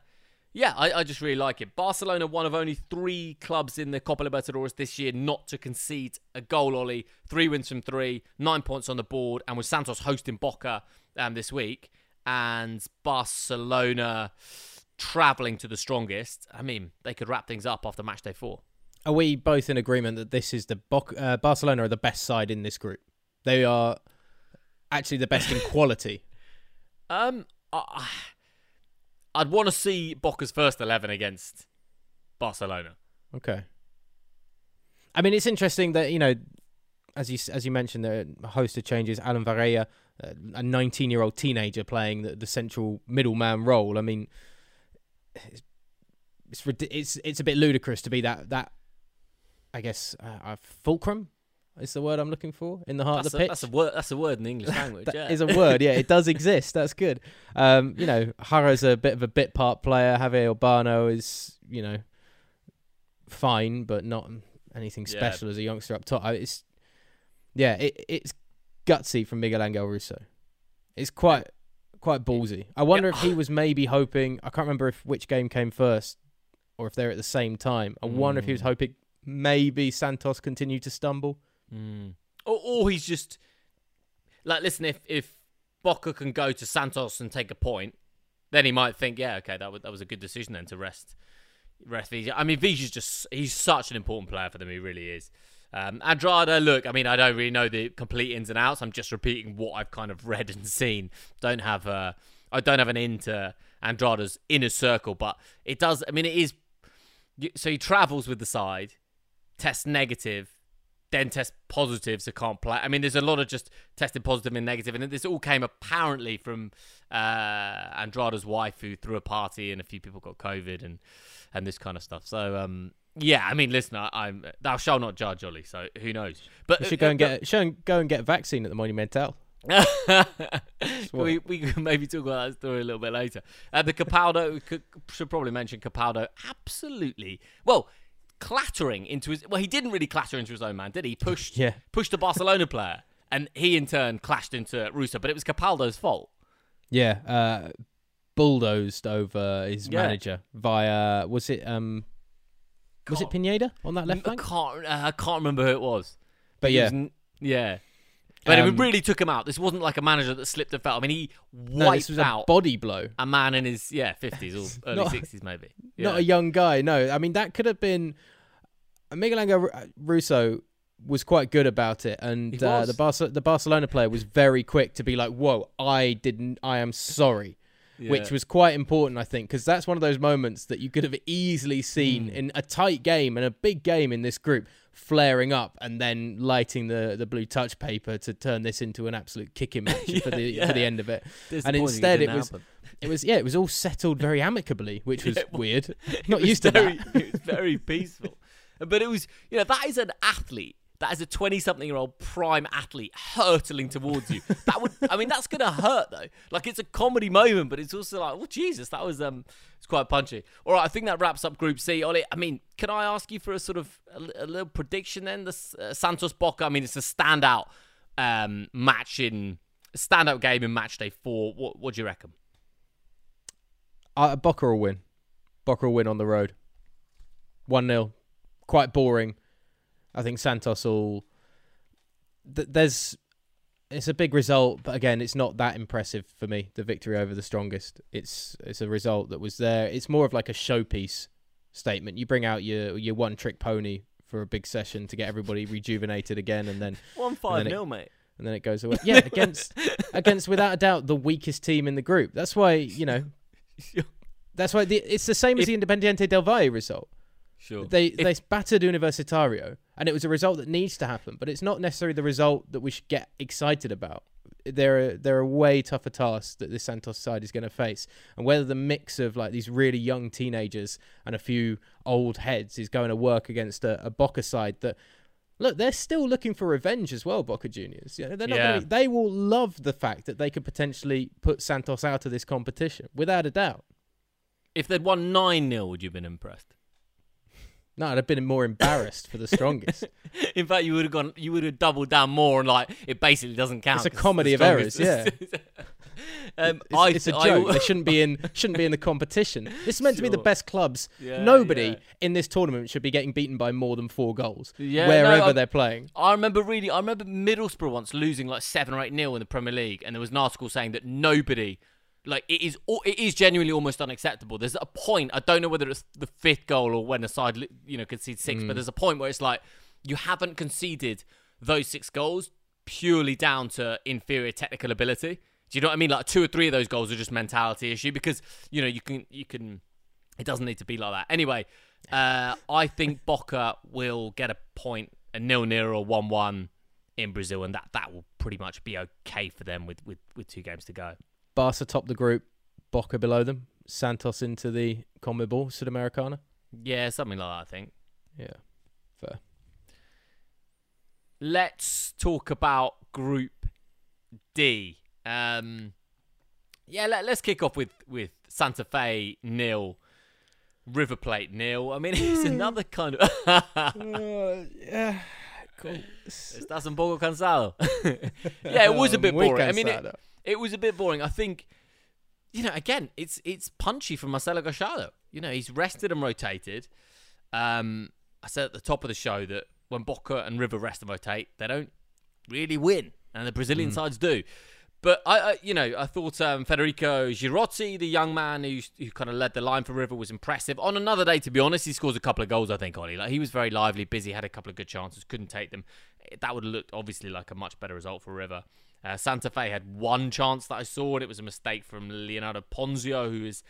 yeah, I, I just really like it. Barcelona, one of only three clubs in the Copa Libertadores this year not to concede a goal, Ollie. Three wins from three, nine points on the board, and with Santos hosting Boca um, this week, and Barcelona travelling to the strongest, I mean, they could wrap things up after match day four. Are we both in agreement that this is the uh, Barcelona are the best side in this group? They are actually the best in quality. Um, I, I'd want to see Boca's first 11 against Barcelona. Okay. I mean, it's interesting that you know, as you as you mentioned, a host of changes. Alan Varela, uh, a 19 year old teenager playing the, the central middleman role. I mean, it's it's it's it's a bit ludicrous to be that that. I guess uh, fulcrum is the word I'm looking for in the heart That's of a, the pitch. that's a word. That's a word in the English language. That yeah. is a word, yeah. It does exist. That's good. Um, you know, Jara's a bit of a bit part player. Javier Urbano is, you know, fine, but not anything Yeah. special as a youngster up top. I- It's, yeah, it, it's gutsy from Miguel Angel Russo. It's quite, quite ballsy. I wonder if he was maybe hoping. I can't remember if which game came first, or if they're at the same time. I wonder if he was Mm. hoping maybe Santos continued to stumble. Mm. Or, or he's just like, listen, if if Boca can go to Santos and take a point, then he might think, yeah, okay, that was that was a good decision then to rest rest Villa. I mean, Villa's just he's such an important player for them. He really is. Um, Andrada, look, I mean, I don't really know the complete ins and outs. I'm just repeating what I've kind of read and seen. Don't have uh, I don't have an into Andrada's inner circle, but it does. I mean, it is. So he travels with the side, tests negative, then test positive, so can't play. I mean, there's a lot of just testing positive and negative, and this all came apparently from uh, Andrada's wife, who threw a party and a few people got COVID and and this kind of stuff. So, um, yeah, I mean, listen, I, am thou shalt not judge, Ollie. So who knows? But we should go and get should go and get a vaccine at the Monumental. we we can maybe talk about that story a little bit later. Uh, the Capaldo should probably mention Capaldo. Absolutely, well, clattering into his. Well, he didn't really clatter into his own man, did he? Pushed, yeah, pushed a Barcelona player, and he in turn clashed into Russo. But it was Capaldo's fault. Yeah, uh, bulldozed over his yeah. manager via was it um was it Pineda on that left flank? I can't, uh, I can't remember who it was. But yeah, was, yeah. But um, it really took him out. This wasn't like a manager that slipped and fell. I mean, he wiped no, out a body blow. A man in his yeah fifties or early sixties, maybe. Yeah. Not a young guy. No, I mean that could have been. Miguel Angel Russo was quite good about it, and uh, the Barca- the Barcelona player was very quick to be like, "Whoa, I didn't. I am sorry." Yeah. Which was quite important, I think, because that's one of those moments that you could have easily seen mm. in a tight game and a big game in this group flaring up and then lighting the, the blue touch paper to turn this into an absolute kicking match yeah, for the yeah. for the end of it. And instead, it was it was yeah, it was all settled very amicably, which was weird. Not used to very, that. it was very peaceful, but it was you know that is an athlete that is a 20 something year old prime athlete hurtling towards you. That would, I mean, that's going to hurt though. Like it's a comedy moment, but it's also like, oh, Jesus, that was, um, it's quite punchy. All right, I think that wraps up Group C. Ollie, I mean, can I ask you for a sort of, a, a little prediction then? The uh, Santos Boca, I mean, it's a standout, um, match in, standout game in match day four. What, what do you reckon? Uh, Boca will win. Boca will win on the road. 1 0. Quite boring I think Santos will. Th- there's, it's a big result, but again, it's not that impressive for me. The victory over the strongest. It's it's a result that was there. It's more of like a showpiece statement. You bring out your your one trick pony for a big session to get everybody rejuvenated again, and then one five nil, mate. And then it goes away. Yeah, against against without a doubt the weakest team in the group. That's why you know. That's why the, it's the same as the Independiente del Valle result. Sure. They if, they battered Universitario, and it was a result that needs to happen, but it's not necessarily the result that we should get excited about. There are there are way tougher tasks that the Santos side is going to face, and whether the mix of like these really young teenagers and a few old heads is going to work against a, a Boca side that look, they're still looking for revenge as well, Boca Juniors. You know, they're not yeah. be, they will love the fact that they could potentially put Santos out of this competition, without a doubt. If they'd won 9 0, would you have been impressed? No, I'd have been more embarrassed for the strongest. In fact, you would have gone. You would have doubled down more and like it basically doesn't count. It's a comedy of errors. Yeah. um, it's, I, it's, a joke. I, they shouldn't be in. Shouldn't be in the competition. This is meant sure. to be the best clubs. Yeah, Nobody yeah. in this tournament should be getting beaten by more than four goals. Yeah, wherever no, they're playing. I remember really. I remember Middlesbrough once losing like seven or eight nil in the Premier League, and there was an article saying that nobody like it is, it is genuinely almost unacceptable. There's a point. I don't know whether it's the fifth goal or when a side, you know, concedes six, mm. but there's a point where it's like you haven't conceded those six goals purely down to inferior technical ability. Do you know what I mean? Like two or three of those goals are just mentality issue because you know you can you can. It doesn't need to be like that. Anyway, uh, I think Boca will get a point, a nil nil or one one in Brazil, and that that will pretty much be okay for them with with, with two games to go. Barca top the group, Boca below them, Santos into the CONMEBOL Sudamericana. Yeah, something like that, I think. Yeah, fair. Let's talk about Group D. Um, yeah, let, us kick off with, with Santa Fe nil, River Plate nil. I mean, it's hmm. another kind of. uh, yeah. Cool. Estás un poco cansado. yeah, it was a bit boring. I mean, it, it was a bit boring. I think, you know, again, it's it's punchy from Marcelo Gallardo. You know, he's rested and rotated. Um, I said at the top of the show that when Boca and River rest and rotate, they don't really win, and the Brazilian mm. sides do. But I, I, you know, I thought um, Federico Girotti, the young man who, who kind of led the line for River, was impressive. On another day, to be honest, he scores a couple of goals. I think Ollie, like he was very lively, busy, had a couple of good chances, couldn't take them. That would have looked obviously like a much better result for River. Uh, Santa Fe had one chance that I saw, and it was a mistake from Leonardo Ponzio, who is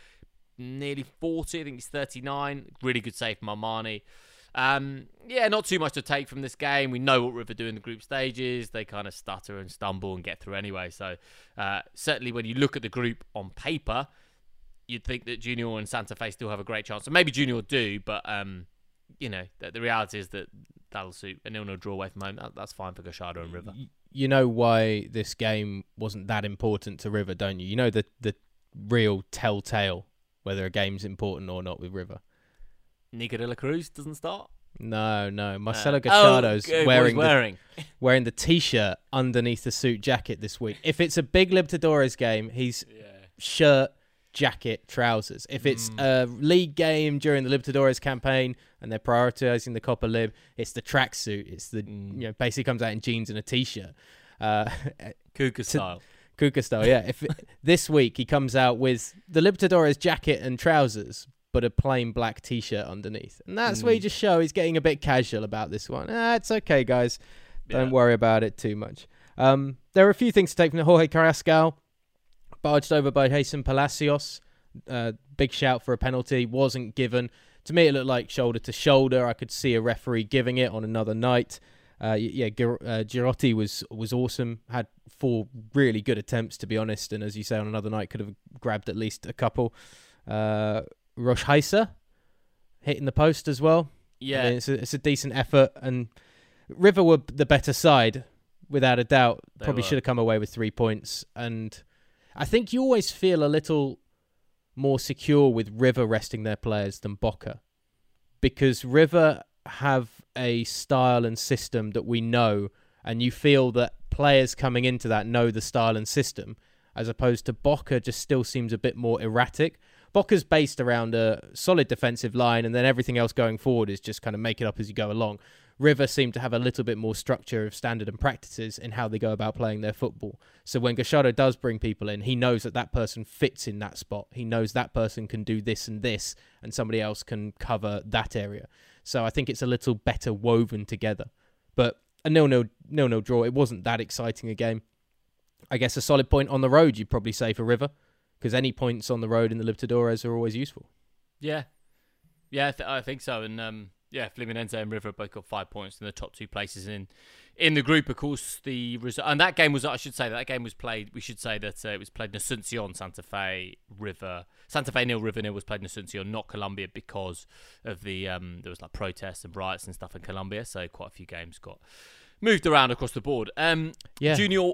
nearly 40. I think he's 39. Really good save from Armani. Um, yeah, not too much to take from this game. We know what River do in the group stages. They kind of stutter and stumble and get through anyway. So uh, certainly when you look at the group on paper, you'd think that Junior and Santa Fe still have a great chance. And maybe Junior do, but um, you know, the, the, reality is that that'll suit a nil-nil draw away from home. That, that's fine for Gallardo and River. You know why this game wasn't that important to River, don't you? You know the the real telltale whether a game's important or not with River. Nico de la Cruz doesn't start. No, no. Marcelo uh, Gallardo's oh, wearing wearing. The, wearing the t-shirt underneath the suit jacket this week. If it's a big Libertadores game, he's yeah. shirt, jacket, trousers. If it's mm. a league game during the Libertadores campaign and they're prioritizing the Copa Lib, it's the tracksuit. It's the mm. you know basically comes out in jeans and a t-shirt. Uh, Cuca style. Cuca style, yeah. If it, this week he comes out with the Libertadores jacket and trousers, but a plain black t-shirt underneath, and that's mm. where you just show he's getting a bit casual about this one. Ah, it's okay, guys. Don't yeah. worry about it too much. Um, there are a few things to take from the Jorge Carrascal barged over by Jason Palacios. Uh, big shout for a penalty wasn't given. To me, it looked like shoulder to shoulder. I could see a referee giving it on another night. Uh, yeah, Gir- uh, Girotti was was awesome. Had four really good attempts, to be honest. And as you say, on another night, could have grabbed at least a couple. Uh, Rocha hitting the post as well. Yeah, I mean, it's, a, it's a decent effort. And River were the better side, without a doubt. They Probably were. should have come away with three points. And I think you always feel a little more secure with River resting their players than Boca because River have a style and system that we know, and you feel that players coming into that know the style and system, as opposed to Boca just still seems a bit more erratic. Boca's based around a solid defensive line, and then everything else going forward is just kind of make it up as you go along. River seem to have a little bit more structure of standard and practices in how they go about playing their football. So when Gallardo does bring people in, he knows that that person fits in that spot. He knows that person can do this and this, and somebody else can cover that area. So I think it's a little better woven together. But a nil-nil nil-nil draw. It wasn't that exciting a game. I guess a solid point on the road, you'd probably say for River, because any points on the road in the Libertadores are always useful. Yeah, yeah, I, th- I think so. And um, yeah, Fluminense and River both got five points in the top two places in in the group. Of course, the result and that game was I should say that game was played. We should say that uh, it was played in Asuncion, Santa Fe, River, Santa Fe nil, River nil was played in Asuncion, not Colombia, because of the um, there was like protests and riots and stuff in Colombia. So quite a few games got moved around across the board. Um, yeah, Junior.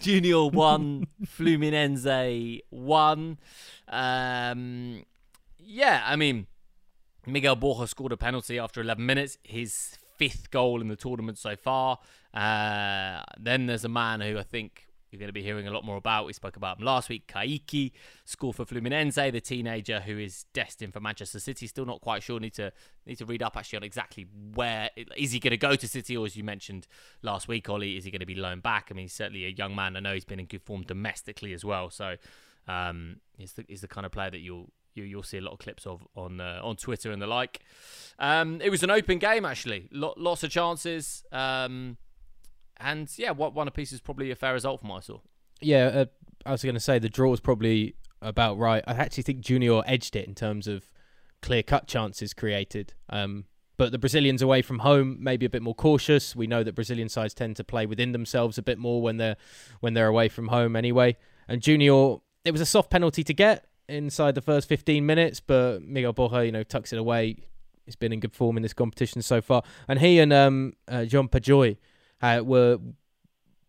Junior one, Fluminense one. Um, yeah, I mean, Miguel Borja scored a penalty after 11 minutes, his fifth goal in the tournament so far. Uh, then there's a man who I think you're going to be hearing a lot more about. We spoke about him last week. Kayky scored for Fluminense, the teenager who is destined for Manchester City. Still not quite sure. Need to need to read up actually on exactly where is he going to go to City, or as you mentioned last week, Ollie, is he going to be loaned back? I mean, he's certainly a young man. I know he's been in good form domestically as well. So um, he's the, he's the kind of player that you'll you, you'll see a lot of clips of on uh, on Twitter and the like. Um, it was an open game actually, lots of chances, um, and yeah, what one apiece is probably a fair result for Mysore. Yeah, uh, I was going to say the draw was probably about right. I actually think Junior edged it in terms of clear cut chances created. Um, but the Brazilians away from home maybe a bit more cautious. We know that Brazilian sides tend to play within themselves a bit more when they're when they're away from home anyway. And Junior, it was a soft penalty to get inside the first 15 minutes, but Miguel Borja, you know, tucks it away. He's been in good form in this competition so far, and he and um, uh, John Pajoy uh, were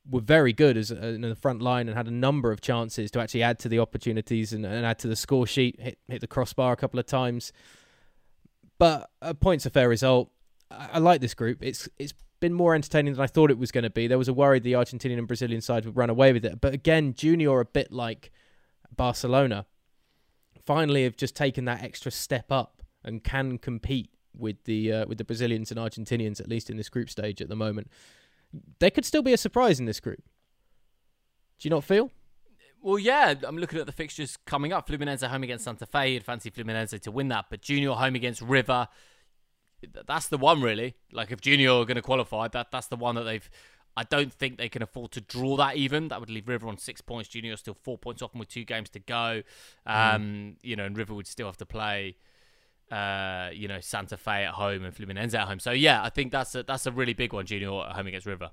were very good as uh, in the front line and had a number of chances to actually add to the opportunities and, and add to the score sheet. Hit hit the crossbar a couple of times, but a point's a fair result. I, I like this group. It's it's been more entertaining than I thought it was going to be. There was a worry the Argentinian and Brazilian side would run away with it, but again, Junior a bit like Barcelona finally have just taken that extra step up and can compete with the uh, with the Brazilians and Argentinians at least in this group stage at the moment. There could still be a surprise in this group. Do you not feel? Well, yeah, I'm looking at the fixtures coming up. Fluminense home against Santa Fe. You'd fancy Fluminense to win that, but Junior home against River. That's the one, really. Like if Junior are going to qualify, that that's the one that they've I don't think they can afford to draw that even. That would leave River on six points. Junior still four points off and with two games to go. Um, mm. You know, and River would still have to play uh, you know, Santa Fe at home and Fluminense at home. So yeah, I think that's a that's a really big one, Junior at home against River.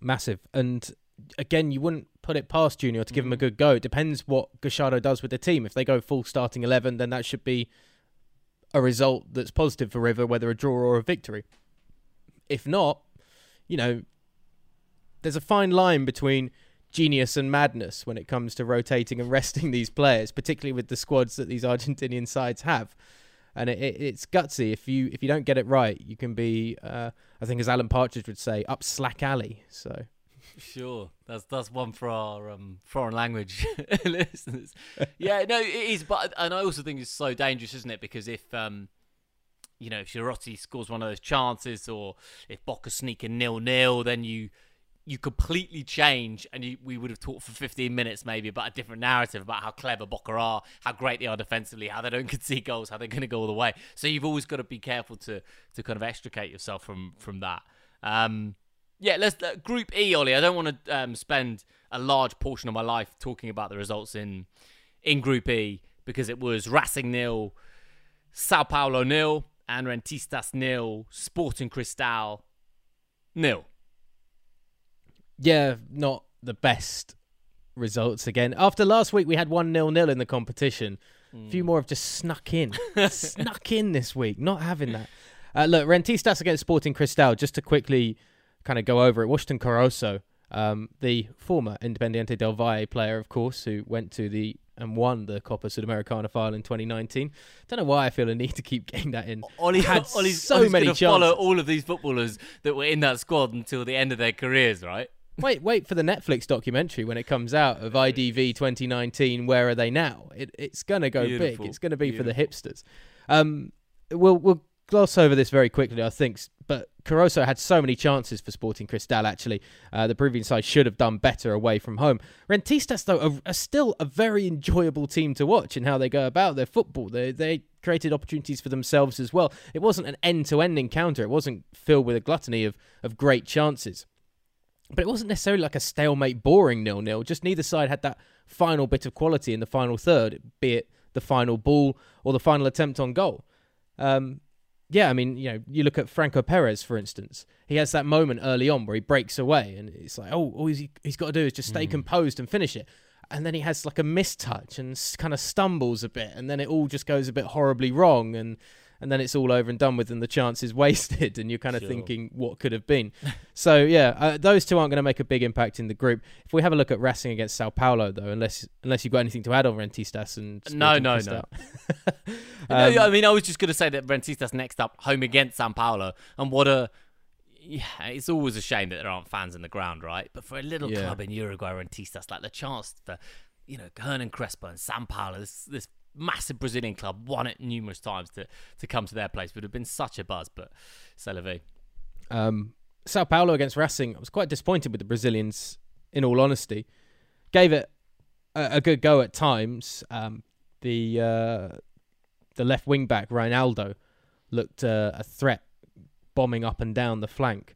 Massive. And again, you wouldn't put it past Junior to give him a good go. It depends what Gallardo does with the team. If they go full starting 11, then that should be a result that's positive for River, whether a draw or a victory. If not, you know, there's a fine line between genius and madness when it comes to rotating and resting these players, particularly with the squads that these Argentinian sides have. And it, it, it's gutsy if you if you don't get it right, you can be, uh, I think, as Alan Partridge would say, up slack alley. So Sure, that's that's one for our um, foreign language listeners. Yeah, no, it is, but and I also think it's so dangerous, isn't it? Because if um, you know, if Girotti scores one of those chances, or if Boca sneak a nil nil, then you you completely change, and you, we would have talked for 15 minutes maybe about a different narrative about how clever Boca are, how great they are defensively, how they don't concede goals, how they're going to go all the way. So you've always got to be careful to to kind of extricate yourself from from that. Um, yeah, let's uh, Group E, Ollie. I don't want to um, spend a large portion of my life talking about the results in in Group E because it was Racing nil, Sao Paulo nil, and Rentistas nil, Sporting Cristal nil. Yeah, not the best results again. After last week, we had one nil nil in the competition. Mm. A few more have just snuck in, snuck in this week. Not having that. Uh, look, Rentistas against Sporting Cristal. Just to quickly kind of go over it. Washington Corozo, um, the former Independiente del Valle player, of course, who went to the and won the Copa Sudamericana final in 2019. Don't know why I feel a need to keep getting that in. Ollie had Ollie's, so Ollie's many chances. follow all of these footballers that were in that squad until the end of their careers, right? Wait, wait for the Netflix documentary when it comes out of IDV 2019. Where are they now? It, it's gonna go Beautiful. big. It's gonna be Beautiful. for the hipsters. Um, we'll we'll gloss over this very quickly, I think. But Corozo had so many chances for Sporting Cristal, actually. Uh, the Peruvian side should have done better away from home. Rentistas, though, are, are, still a very enjoyable team to watch in how they go about their football. They, they created opportunities for themselves as well. It wasn't an end to end encounter, it wasn't filled with a gluttony of, of great chances. But it wasn't necessarily like a stalemate, boring nil nil. Just neither side had that final bit of quality in the final third, be it the final ball or the final attempt on goal. Um, yeah, I mean, you know, you look at Franco Perez, for instance. He has that moment early on where he breaks away, and it's like, oh, all he's, he's got to do is just stay mm. composed and finish it. And then he has like a mistouch and kind of stumbles a bit, and then it all just goes a bit horribly wrong. And and then it's all over and done with, and the chance is wasted, and you're kind of sure. thinking what could have been. so yeah, uh, those two aren't going to make a big impact in the group. If we have a look at Racing against Sao Paulo, though, unless unless you've got anything to add on Rentistas and no, no, no. um, no. I mean, I was just going to say that Rentistas next up home against Sao Paulo, and what a yeah, it's always a shame that there aren't fans in the ground, right? But for a little yeah. club in Uruguay, Rentistas, like the chance for you know Hernan Crespo and Sao Paulo, this, this massive Brazilian club, won it numerous times to, to come to their place. Would have been such a buzz, but c'est. Um, Sao Paulo against Racing, I was quite disappointed with the Brazilians, in all honesty. Gave it a, a good go at times. Um, the uh, the left wing back, Reinaldo, looked uh, a threat, bombing up and down the flank.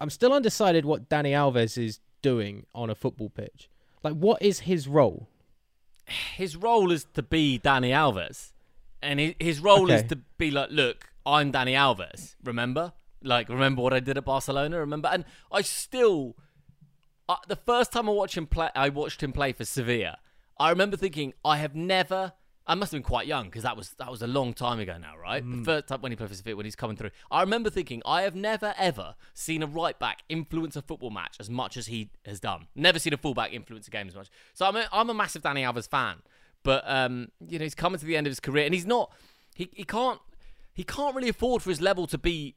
I'm still undecided what Dani Alves is doing on a football pitch. Like, what is his role? His role is to be Dani Alves, and his role okay. is to be like, look, I'm Dani Alves. Remember, like, remember what I did at Barcelona. Remember, and I still, uh, the first time I watched him play, I watched him play for Sevilla. I remember thinking, I have never I must have been quite young because that was that was a long time ago now, right? Mm. The first time when he played for Sevilla, when he's coming through, I remember thinking I have never ever seen a right back influence a football match as much as he has done. Never seen a fullback influence a game as much. So I'm a, I'm a massive Dani Alves fan, but um, you know he's coming to the end of his career and he's not he he can't he can't really afford for his level to be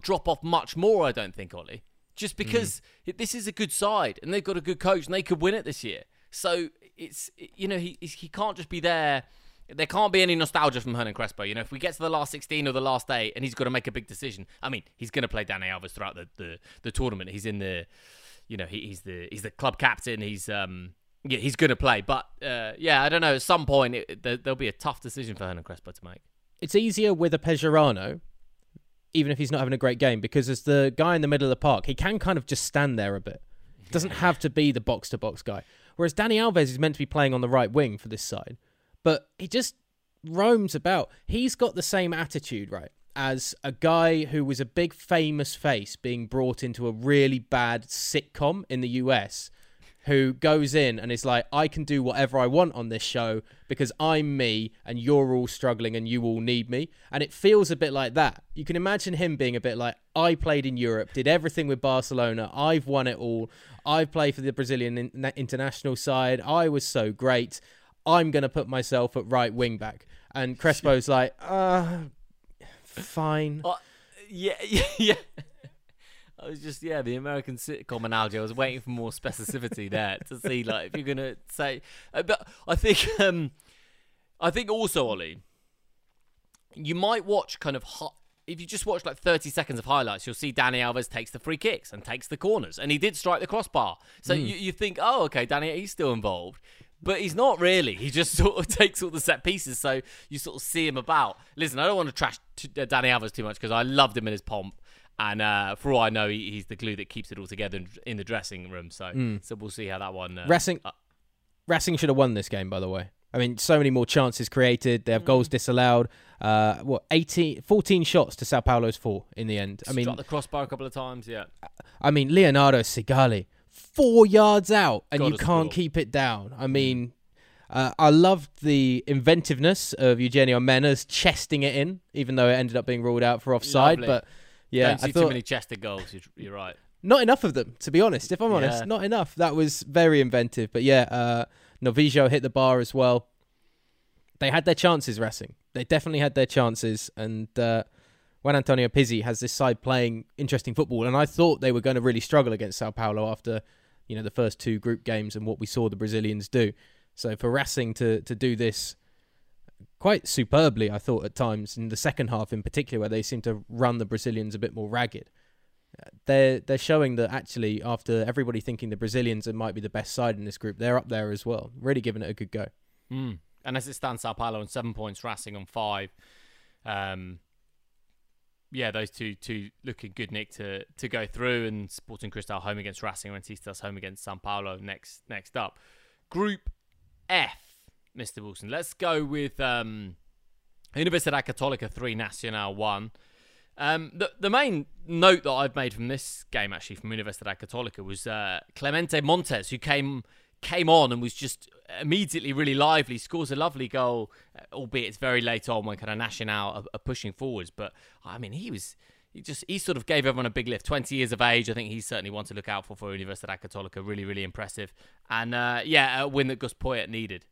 drop off much more. I don't think Ollie, just because mm. this is a good side and they've got a good coach and they could win it this year. So it's you know he he can't just be there. There can't be any nostalgia from Hernan Crespo. You know, if we get to the last 16 or the last eight and he's got to make a big decision, I mean, he's going to play Dani Alves throughout the, the, the tournament. He's in the, you know, he, he's the he's the club captain. He's um yeah he's going to play. But uh, yeah, I don't know. At some point, it, there, there'll be a tough decision for Hernan Crespo to make. It's easier with a Pellerano, even if he's not having a great game, because as the guy in the middle of the park, he can kind of just stand there a bit. Doesn't have to be the box to box guy. Whereas Dani Alves is meant to be playing on the right wing for this side, but he just roams about. He's got the same attitude, right? As a guy who was a big famous face being brought into a really bad sitcom in the US who goes in and is like, I can do whatever I want on this show because I'm me and you're all struggling and you all need me. And it feels a bit like that. You can imagine him being a bit like, I played in Europe, did everything with Barcelona, I've won it all. I play for the Brazilian in- international side. I was so great. I'm going to put myself at right wing back. And Crespo's like, uh, fine. Uh, yeah, yeah. I was just yeah, the American sitcom analogy. I was waiting for more specificity there to see like if you're gonna say, uh, but I think um, I think also Ollie, you might watch kind of hot. If you just watch like 30 seconds of highlights, you'll see Dani Alves takes the free kicks and takes the corners, and he did strike the crossbar. So mm. you, you think, oh, okay, Dani, he's still involved but he's not really. He just sort of takes all the set pieces, so you sort of see him about. Listen, I don't want to trash t- uh, Alves too much because I loved him in his pomp, and uh, for all I know, he, he's the glue that keeps it all together in, in the dressing room. So, mm. so we'll see how that one. Uh, Racing, uh, Racing should have won this game, by the way. I mean, so many more chances created. They have mm. goals disallowed. Uh, what 18, 14 shots to Sao Paulo's four in the end. I mean, Struck the crossbar a couple of times. Yeah. I mean, Leonardo Sigali, four yards out, and God you can't keep it down. I mm. mean. Uh, I loved the inventiveness of Eugenio Mena's chesting it in, even though it ended up being ruled out for offside. Lovely. But yeah, Don't see I thought, too many chested goals. You're, you're, right. Not enough of them, to be honest. If I'm honest, not enough. That was very inventive. But yeah, uh, Novillo hit the bar as well. They had their chances, Racing. They definitely had their chances, and uh, Juan Antonio Pizzi has this side playing interesting football, and I thought they were going to really struggle against Sao Paulo after you know the first two group games and what we saw the Brazilians do. So for Racing to to do this quite superbly, I thought at times in the second half in particular, where they seem to run the Brazilians a bit more ragged. They're they're showing that actually, after everybody thinking the Brazilians might be the best side in this group, they're up there as well. Really giving it a good go. Mm. And as it stands, Sao Paulo on seven points, Racing on five. Um, yeah, those two two looking good, Nick, to to go through, and Sporting Cristal home against Racing, and Rentistas home against Sao Paulo next next up. Group F Mr. Wilson. Let's go with um, Universidad Católica 3, Nacional 1. Um, the, the main note that I've made from this game, actually, from Universidad Católica, was uh, Clemente Montes, who came came on and was just immediately really lively, scores a lovely goal, uh, albeit it's very late on when kind of Nacional are, are pushing forwards. But, I mean, he was he just he sort of gave everyone a big lift. Twenty years of age, I think he's certainly one to look out for for Universidad Católica. Really, really impressive, and uh, yeah, a win that Gus Poyet needed.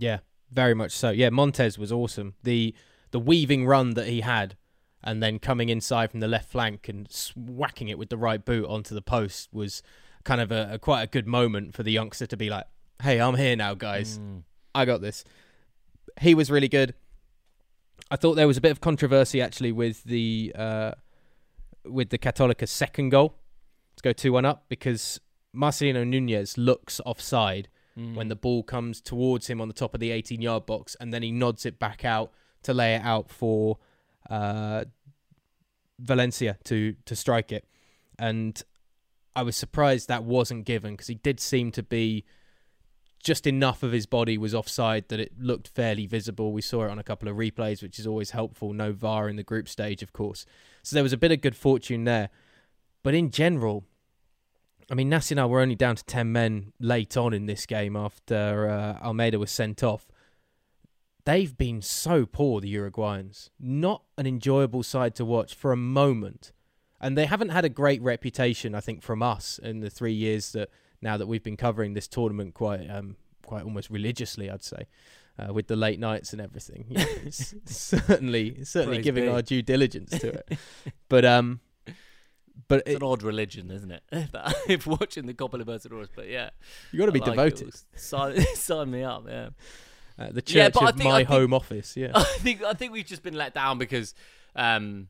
Yeah, very much so. Yeah, Montes was awesome. The the weaving run that he had, and then coming inside from the left flank and whacking it with the right boot onto the post was kind of a, a quite a good moment for the youngster to be like, "Hey, I'm here now, guys. Mm. I got this." He was really good. I thought there was a bit of controversy actually with the uh, with the Catolica's second goal to go two one up because Marcelino Nunez looks offside mm. when the ball comes towards him on the top of the 18 yard box and then he nods it back out to lay it out for uh, Valencia to to strike it. And I was surprised that wasn't given because he did seem to be just enough of his body was offside that it looked fairly visible. We saw it on a couple of replays, which is always helpful. No VAR in the group stage, of course. So there was a bit of good fortune there. But in general, I mean, Nacional were only down to 10 men late on in this game after uh, Almeida was sent off. They've been so poor, the Uruguayans. Not an enjoyable side to watch for a moment. And they haven't had a great reputation, I think, from us in the three years that now that we've been covering this tournament quite, um, quite almost religiously, I'd say, uh, with the late nights and everything. Yeah, certainly, certainly Praise giving our due diligence to it. but um, but it's it, an odd religion, isn't it? if watching the Copa Libertadores, but yeah, you got to be like devoted. Sign, sign me up, yeah. Uh, the church yeah, of think, my think, home office. Yeah, I think I think we've just been let down because um,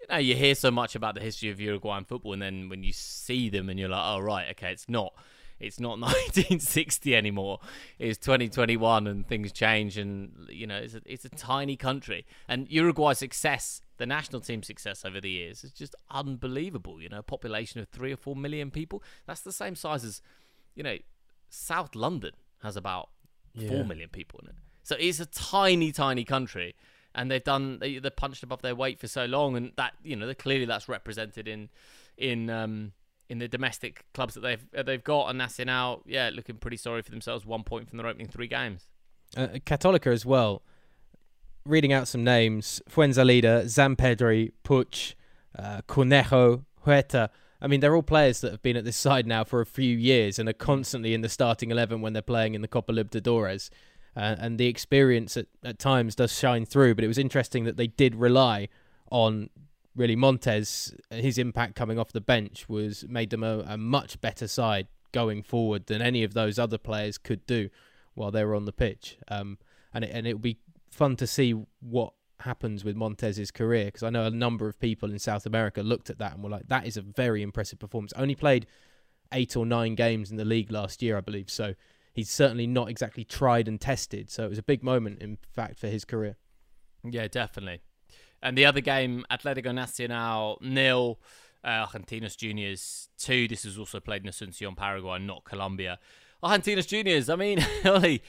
you know you hear so much about the history of Uruguayan football, and then when you see them, and you're like, oh right, okay, it's not it's not 1960 anymore. It's 2021 and things change and you know it's a, it's a tiny country and Uruguay's success, the national team success over the years is just unbelievable, you know, population of 3 or 4 million people. That's the same size as you know South London has about yeah. 4 million people in it. So it's a tiny, tiny country, and they've done they they punched above their weight for so long, and that you know clearly that's represented in in um in the domestic clubs that they've uh, they've got, and Nacional, yeah, looking pretty sorry for themselves. One point from their opening three games. Uh, Católica as well. Reading out some names: Fuenzalida, Zampedri, Puig, uh, Cornejo, Huerta. I mean, they're all players that have been at this side now for a few years and are constantly in the starting eleven when they're playing in the Copa Libertadores. Uh, and the experience at, at times does shine through. But it was interesting that they did rely on really Montes, His impact coming off the bench was made them a, a much better side going forward than any of those other players could do while they were on the pitch. Um, and it, and it will be fun to see what happens with Montes's career because I know a number of people in South America looked at that and were like, that is a very impressive performance. Only played eight or nine games in the league last year, I believe. So he's certainly not exactly tried and tested. So it was a big moment, in fact, for his career. Yeah, definitely. And the other game, Atletico Nacional nil, uh, Argentinos Juniors two. This was also played in Asuncion, Paraguay, not Colombia. Argentinos Juniors. I mean, Ollie,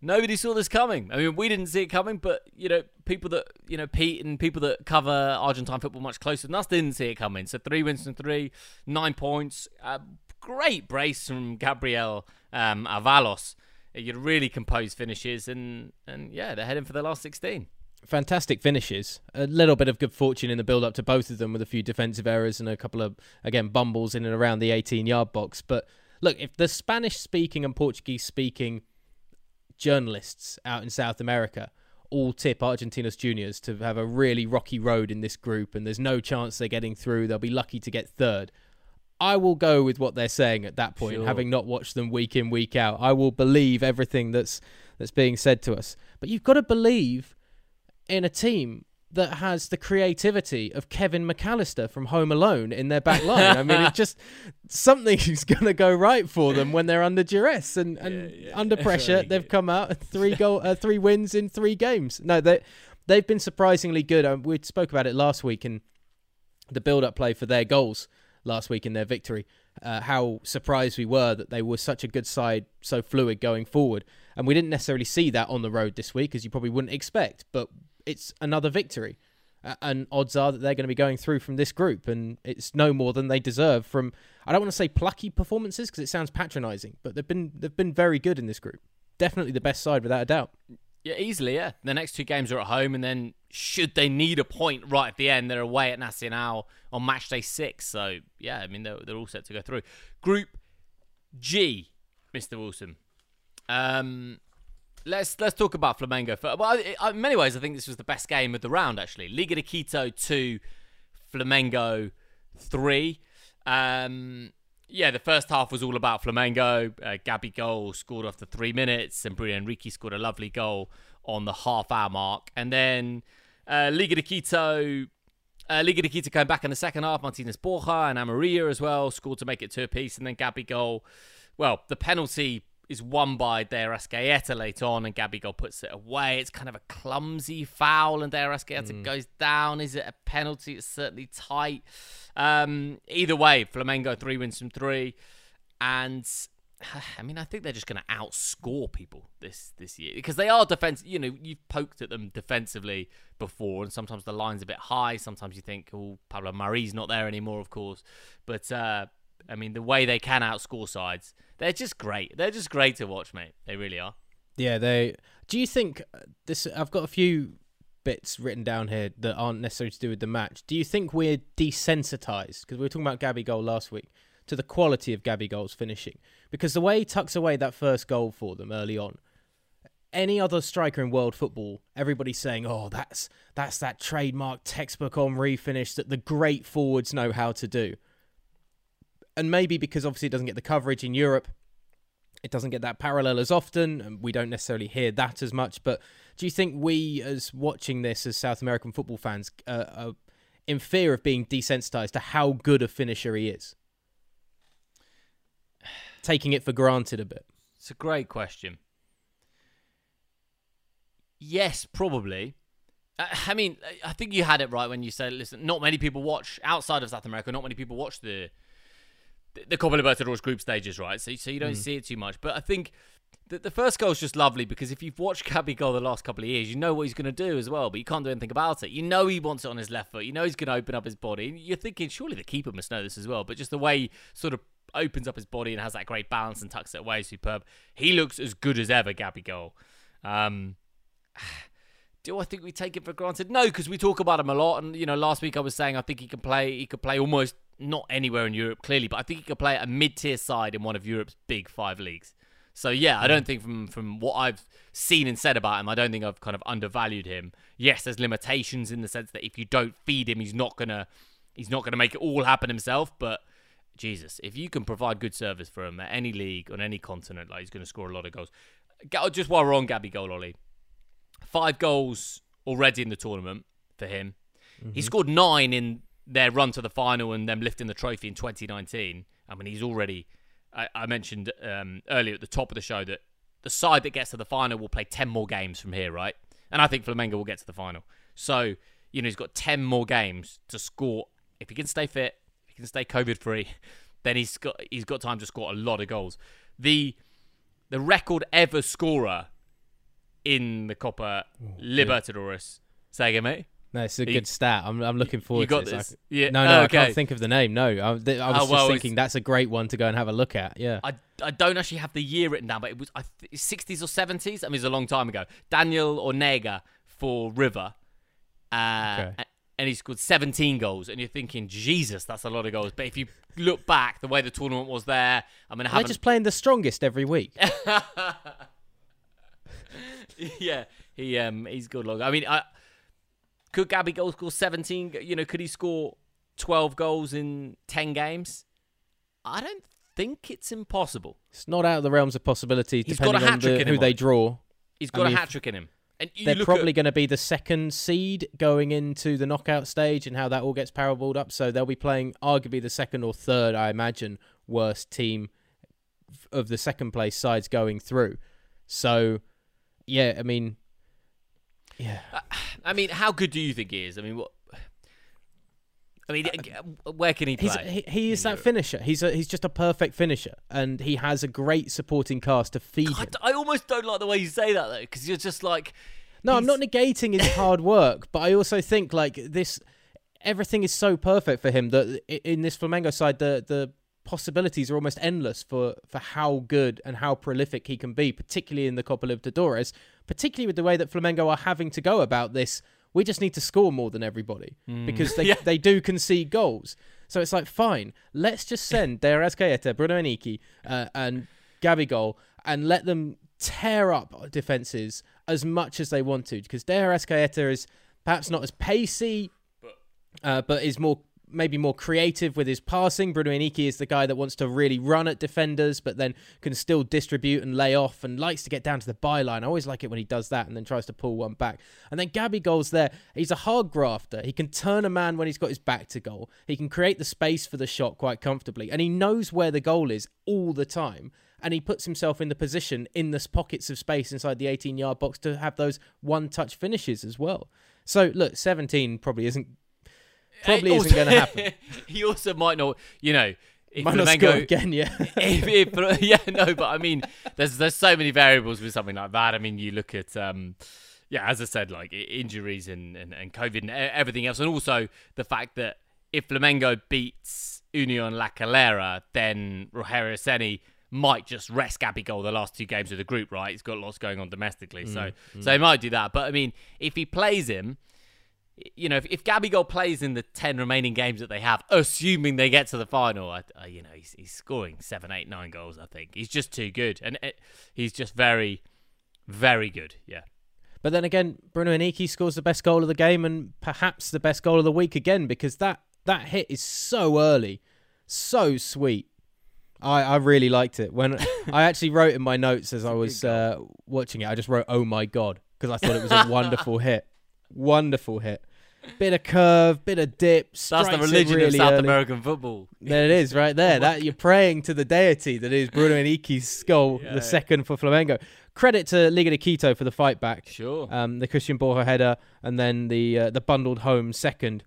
nobody saw this coming. I mean, we didn't see it coming, but you know, people that you know, Pete and people that cover Argentine football much closer than us didn't see it coming. So three wins from three, nine points. Uh, great brace from Gabriel um, Avalos. You really composed finishes, and and yeah, they're heading for the last sixteen. Fantastic finishes. A little bit of good fortune in the build up to both of them with a few defensive errors and a couple of again bumbles in and around the 18 yard box. But look, if the Spanish speaking and Portuguese speaking journalists out in South America all tip Argentinos Juniors to have a really rocky road in this group and there's no chance they're getting through, they'll be lucky to get third. I will go with what they're saying at that point, Sure. having not watched them week in week out. I will believe everything that's that's being said to us. But you've got to believe in a team that has the creativity of Kevin McAllister from Home Alone in their back line. I mean, it just something's going to go right for them when they're under duress and, and Yeah, yeah. under pressure. They've good. come out three goal, uh, three wins in three games. No, they they've been surprisingly good. Um, we spoke about it last week in the build-up play for their goals last week in their victory. Uh, how surprised we were that they were such a good side, so fluid going forward, and we didn't necessarily see that on the road this week, as you probably wouldn't expect. But it's another victory, uh, and odds are that they're going to be going through from this group, and it's no more than they deserve from. I don't want to say plucky performances because it sounds patronising, but they've been they've been very good in this group. Definitely the best side without a doubt. Yeah, easily. Yeah, the next two games are at home, and then should they need a point right at the end, they're away at Nacional on match day six. So yeah, I mean they're, they're all set to go through. Group G, Mr. Wilson. Um, let's let's talk about Flamengo. Well, in many ways, I think this was the best game of the round. Actually, Liga de Quito two, Flamengo three. Um, yeah, the first half was all about Flamengo. Uh, Gabigol scored after three minutes, and Bruno Henrique scored a lovely goal on the half hour mark. And then uh, Liga de Quito, uh, Liga de Quito came back in the second half. Martinez Borja and Amaria as well scored to make it two apiece. And then Gabigol, well, the penalty is won by De Arrascaeta late on, and Gabigol puts it away. It's kind of a clumsy foul, and De Arrascaeta goes down. Is it a penalty? It's certainly tight. Um, either way, Flamengo three wins from three, and I mean, I think they're just going to outscore people this this year because they are defense. You know, you've poked at them defensively before, and sometimes the line's a bit high. Sometimes you think, oh, Pablo Mari's not there anymore, of course. But uh, I mean, the way they can outscore sides, they're just great. They're just great to watch, mate. They really are. Yeah, they. Do you think uh, this? I've got a few bits written down here that aren't necessarily to do with the match. Do you think we're desensitized because we were talking about Gabigol last week to the quality of Gabigol's finishing? Because the way he tucks away that first goal for them early on. Any other striker in world football, everybody's saying, "Oh, that's that's that trademark textbook Henry finish that the great forwards know how to do." And maybe because obviously it doesn't get the coverage in Europe, it doesn't get that parallel as often, and we don't necessarily hear that as much. But do you think we, as watching this as South American football fans, uh, are in fear of being desensitized to how good a finisher he is? Taking it for granted a bit. It's a great question. Yes, probably. Uh, I mean, I think you had it right when you said, "Listen, not many people watch outside of South America. Not many people watch the the Copa Libertadores group stages, right? So, so you don't see it too much. But I think the, the first goal is just lovely because if you've watched Gabigol the last couple of years, you know what he's going to do as well, but you can't do anything about it. You know he wants it on his left foot. You know he's going to open up his body. You're thinking surely the keeper must know this as well, but just the way he sort of opens up his body and has that great balance and tucks it away, superb. He looks as good as ever, Gabigol. Um, do I think we take it for granted? No, because we talk about him a lot. And you know, last week I was saying I think he can play. He could play almost not anywhere in Europe, clearly, but I think he could play at a mid-tier side in one of Europe's big five leagues. So yeah, I don't think from from what I've seen and said about him, I don't think I've kind of undervalued him. Yes, there's limitations in the sense that if you don't feed him, he's not gonna he's not gonna make it all happen himself. But Jesus, if you can provide good service for him at any league on any continent, like he's gonna score a lot of goals. Just while we're on Gabigol, Ollie, five goals already in the tournament for him. Mm-hmm. He scored nine in their run to the final and them lifting the trophy in 2019. I mean, he's already. I, I mentioned um, earlier at the top of the show that the side that gets to the final will play 10 more games from here, right? And I think Flamengo will get to the final. So, you know, he's got 10 more games to score. If he can stay fit, if he can stay COVID free, then he's got he's got time to score a lot of goals. The the record ever scorer in the Copa Libertadores. Say again, mate. No, it's a good stat. I'm I'm looking forward you got to this. Yeah. No, no, oh, okay. I can't think of the name. No, I, I was oh, just well, thinking that's a great one to go and have a look at. Yeah. I, I don't actually have the year written down, but it was I th- 60s or 70s. I mean, it's a long time ago. Daniel Onega for River. Uh, okay. And he scored 17 goals, and you're thinking, Jesus, that's a lot of goals. But if you look back, the way the tournament was there, I mean, I they're just playing the strongest every week. yeah, he um he's good. Long. I mean, I could Gabby Gabigol score 17? You know, could he score 12 goals in 10 games? I don't think it's impossible. It's not out of the realms of possibility. He's depending got a on the, who they draw. He's got I mean, a hat trick in him. And they're probably at... going to be the second seed going into the knockout stage and how that all gets parabolic up. So they'll be playing arguably the second or third, I imagine, worst team of the second place sides going through. So, yeah, I mean, yeah. Uh, I mean, how good do you think he is? I mean, what? I mean, uh, where can he play? he, he is that Europe? finisher. He's a, he's just a perfect finisher, and he has a great supporting cast to feed him. I, I almost don't like the way you say that though, because you're just like. No, I'm not negating his hard work, but I also think like this, everything is so perfect for him that in this Flamengo side, the the possibilities are almost endless for for how good and how prolific he can be, particularly in the Copa Libertadores, particularly with the way that Flamengo are having to go about this. We just need to score more than everybody mm. because they, yeah. they do concede goals. So it's like, fine, let's just send De Arrascaeta, Bruno Henrique, uh, and Gabigol and let them tear up defenses as much as they want to because De Arrascaeta is perhaps not as pacey, uh, but is more maybe more creative with his passing. Bruno Henrique is the guy that wants to really run at defenders, but then can still distribute and lay off and likes to get down to the byline. I always like it when he does that and then tries to pull one back. And then Gabigol's there. He's a hard grafter. He can turn a man when he's got his back to goal. He can create the space for the shot quite comfortably. And he knows where the goal is all the time and he puts himself in the position in the pockets of space inside the 18 yard box to have those one touch finishes as well. So look, 17 probably isn't probably isn't going to happen. he also might not, you know. If might Flamengo, not again, yeah. if, if, yeah, no, but I mean, there's there's so many variables with something like that. I mean, you look at, um, yeah, as I said, like injuries and, and, and COVID and everything else, and also the fact that if Flamengo beats Union La Calera, then Rogerio Ceni might just rest Gabigol the last two games of the group, right? He's got lots going on domestically, mm, so mm. so he might do that. But I mean, if he plays him, you know, if, if Gabigol plays in the 10 remaining games that they have, assuming they get to the final, I, uh, you know, he's, he's scoring seven, eight, nine goals, I think. He's just too good. And it, he's just very, very good. Yeah. But then again, Bruno Henrique scores the best goal of the game and perhaps the best goal of the week again because that, that hit is so early, so sweet. I, I really liked it. When I actually wrote in my notes as I was uh, watching it, I just wrote, oh my God, because I thought it was a wonderful hit. Wonderful hit bit of curve, bit of dip. That's the religion really of South early. American football. There it is, right there. that you're praying to the deity that is Bruno Henrique's goal, yeah, the second for Flamengo. Credit to Liga de Quito for the fight back. Sure. Um, the Christian Borja header and then the uh, the bundled home second.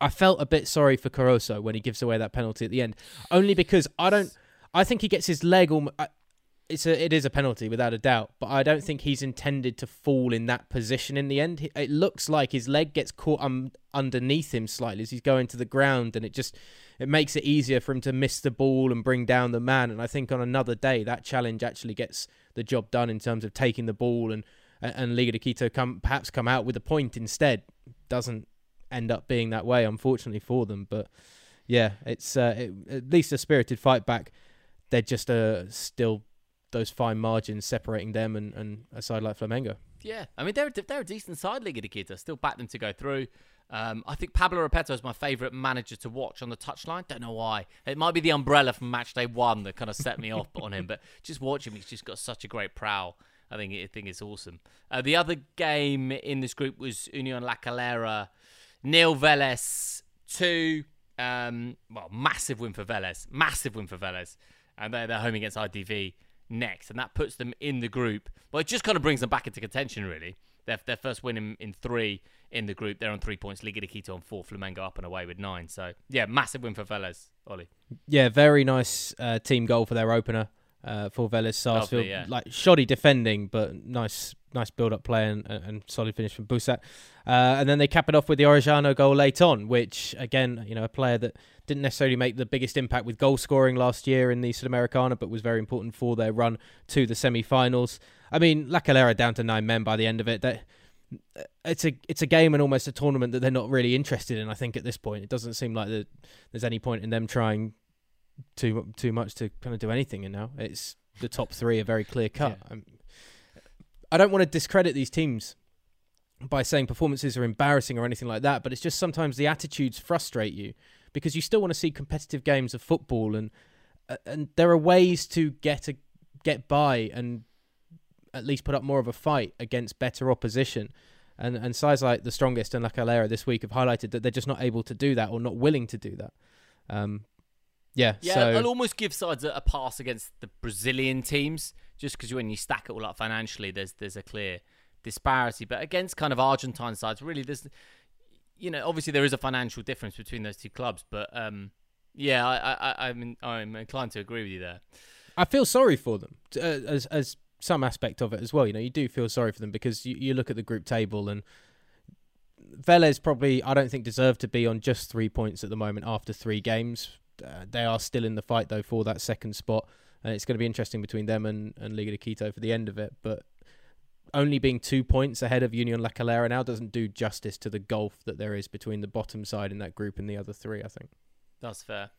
I felt a bit sorry for Caroso when he gives away that penalty at the end, only because I don't. I think he gets his leg. Almost, it's a it is a penalty without a doubt, but I don't think he's intended to fall in that position in the end. It looks like his leg gets caught underneath him slightly as he's going to the ground, and it just it makes it easier for him to miss the ball and bring down the man. And I think on another day that challenge actually gets the job done in terms of taking the ball and and Liga de Quito come perhaps come out with a point instead. Doesn't end up being that way, unfortunately for them, but yeah, it's uh, it, at least a spirited fight back. They're just uh, still those fine margins separating them and, and a side like Flamengo. Yeah, I mean they're they're a decent side, Liga de Quito. Still back them to go through. Um, I think Pablo Repetto is my favourite manager to watch on the touchline. Don't know why. It might be the umbrella from match day one that kind of set me off on him, but just watch him. He's just got such a great prowl. I think I think it's awesome. Uh, the other game in this group was Union La Calera, nil Vélez two. Um, well, massive win for Vélez, massive win for Vélez, and they're they're home against IDV next, and that puts them in the group. But it just kind of brings them back into contention, really. Their, their first win in, in three in the group. They're on three points. Liga de Quito on four. Flamengo up and away with nine. So, yeah, massive win for Vélez, Ollie. Yeah, very nice uh, team goal for their opener uh, for Vélez Sarsfield. Yeah. Like shoddy defending, but nice nice build up play and, and solid finish from Bouzat. Uh, and then they cap it off with the Orellano goal late on, which again, you know, a player that didn't necessarily make the biggest impact with goal scoring last year in the Sudamericana, but was very important for their run to the semi-finals. I mean, La Calera down to nine men by the end of it. That it's a it's a game and almost a tournament that they're not really interested in. I think at this point, it doesn't seem like the, there's any point in them trying too too much to kind of do anything. And now it's the top three are very clear cut. Yeah. I don't want to discredit these teams by saying performances are embarrassing or anything like that, but it's just sometimes the attitudes frustrate you because you still want to see competitive games of football and uh, and there are ways to get a get by and at least put up more of a fight against better opposition. And and sides like the strongest and La Calera this week have highlighted that they're just not able to do that or not willing to do that. Um, yeah, yeah. So, I'll almost give sides a, a pass against the Brazilian teams just because when you stack it all up financially, there's there's a clear disparity. But against kind of Argentine sides, really, there's you know obviously there is a financial difference between those two clubs, but um, yeah, I, I, I'm I'm inclined to agree with you there. I feel sorry for them uh, as as some aspect of it as well. You know, you do feel sorry for them because you, you look at the group table and Vélez probably I don't think deserve to be on just three points at the moment after three games uh, they are still in the fight though for that second spot, and it's going to be interesting between them and, and Liga de Quito for the end of it. But only being two points ahead of Union La Calera now doesn't do justice to the gulf that there is between the bottom side in that group and the other three. I think that's fair.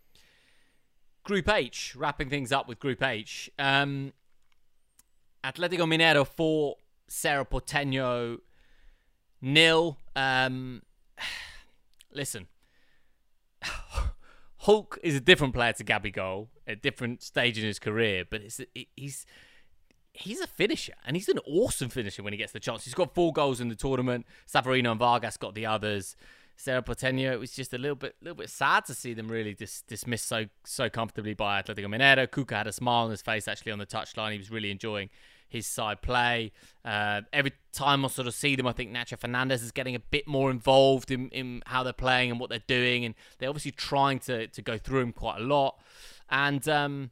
Group H, wrapping things up with Group H. Um, Atletico Mineiro four, Cerro Porteño nil. Um, listen, Hulk is a different player to Gabigol a different stage in his career, but it's he's he's a finisher and he's an awesome finisher when he gets the chance. He's got four goals in the tournament. Savarino and Vargas got the others. Cerro Porteño, it was just a little bit, little bit sad to see them really dis- dismissed so so comfortably by Atletico Mineiro. Cuca had a smile on his face actually on the touchline. He was really enjoying his side play. Uh, every time I sort of see them, I think Nacho Fernandez is getting a bit more involved in, in how they're playing and what they're doing, and they're obviously trying to to go through him quite a lot. And um,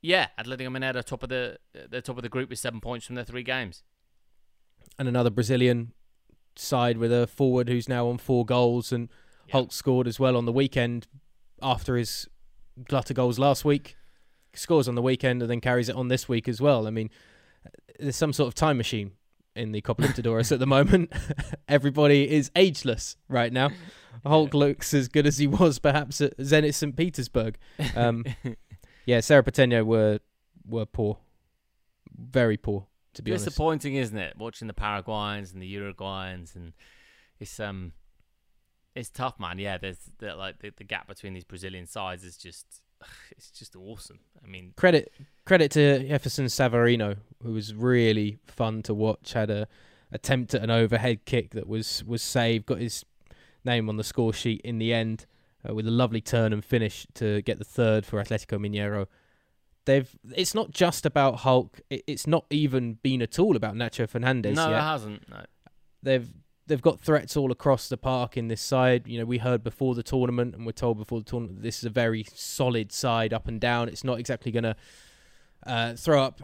yeah, Atletico Mineiro top of the the top of the group with seven points from their three games. And another Brazilian side with a forward who's now on four goals, and yep. Hulk scored as well on the weekend after his glut of goals last week scores on the weekend and then carries it on this week as well. I mean, there's some sort of time machine in the Copa Libertadores at the moment. Everybody is ageless right now. Hulk looks as good as he was perhaps at Zenit St. Petersburg. Um, yeah, Cerro Porteño were were poor, very poor to be honest. Disappointing, honest. isn't it? Watching the Paraguayans and the Uruguayans, and it's um, it's tough, man. Yeah, there's the, like the, the gap between these Brazilian sides is just it's just awesome. I mean, credit credit to Jefferson Savarino, who was really fun to watch. Had a attempt at an overhead kick that was was saved. Got his name on the score sheet in the end uh, with a lovely turn and finish to get the third for Atletico Mineiro. They've. It's not just about Hulk. It, it's not even been at all about Nacho Fernandez. No, yet. it hasn't. No. They've they've got threats all across the park in this side. You know, we heard before the tournament, and we're told before the tournament this is a very solid side up and down. It's not exactly going to uh, throw up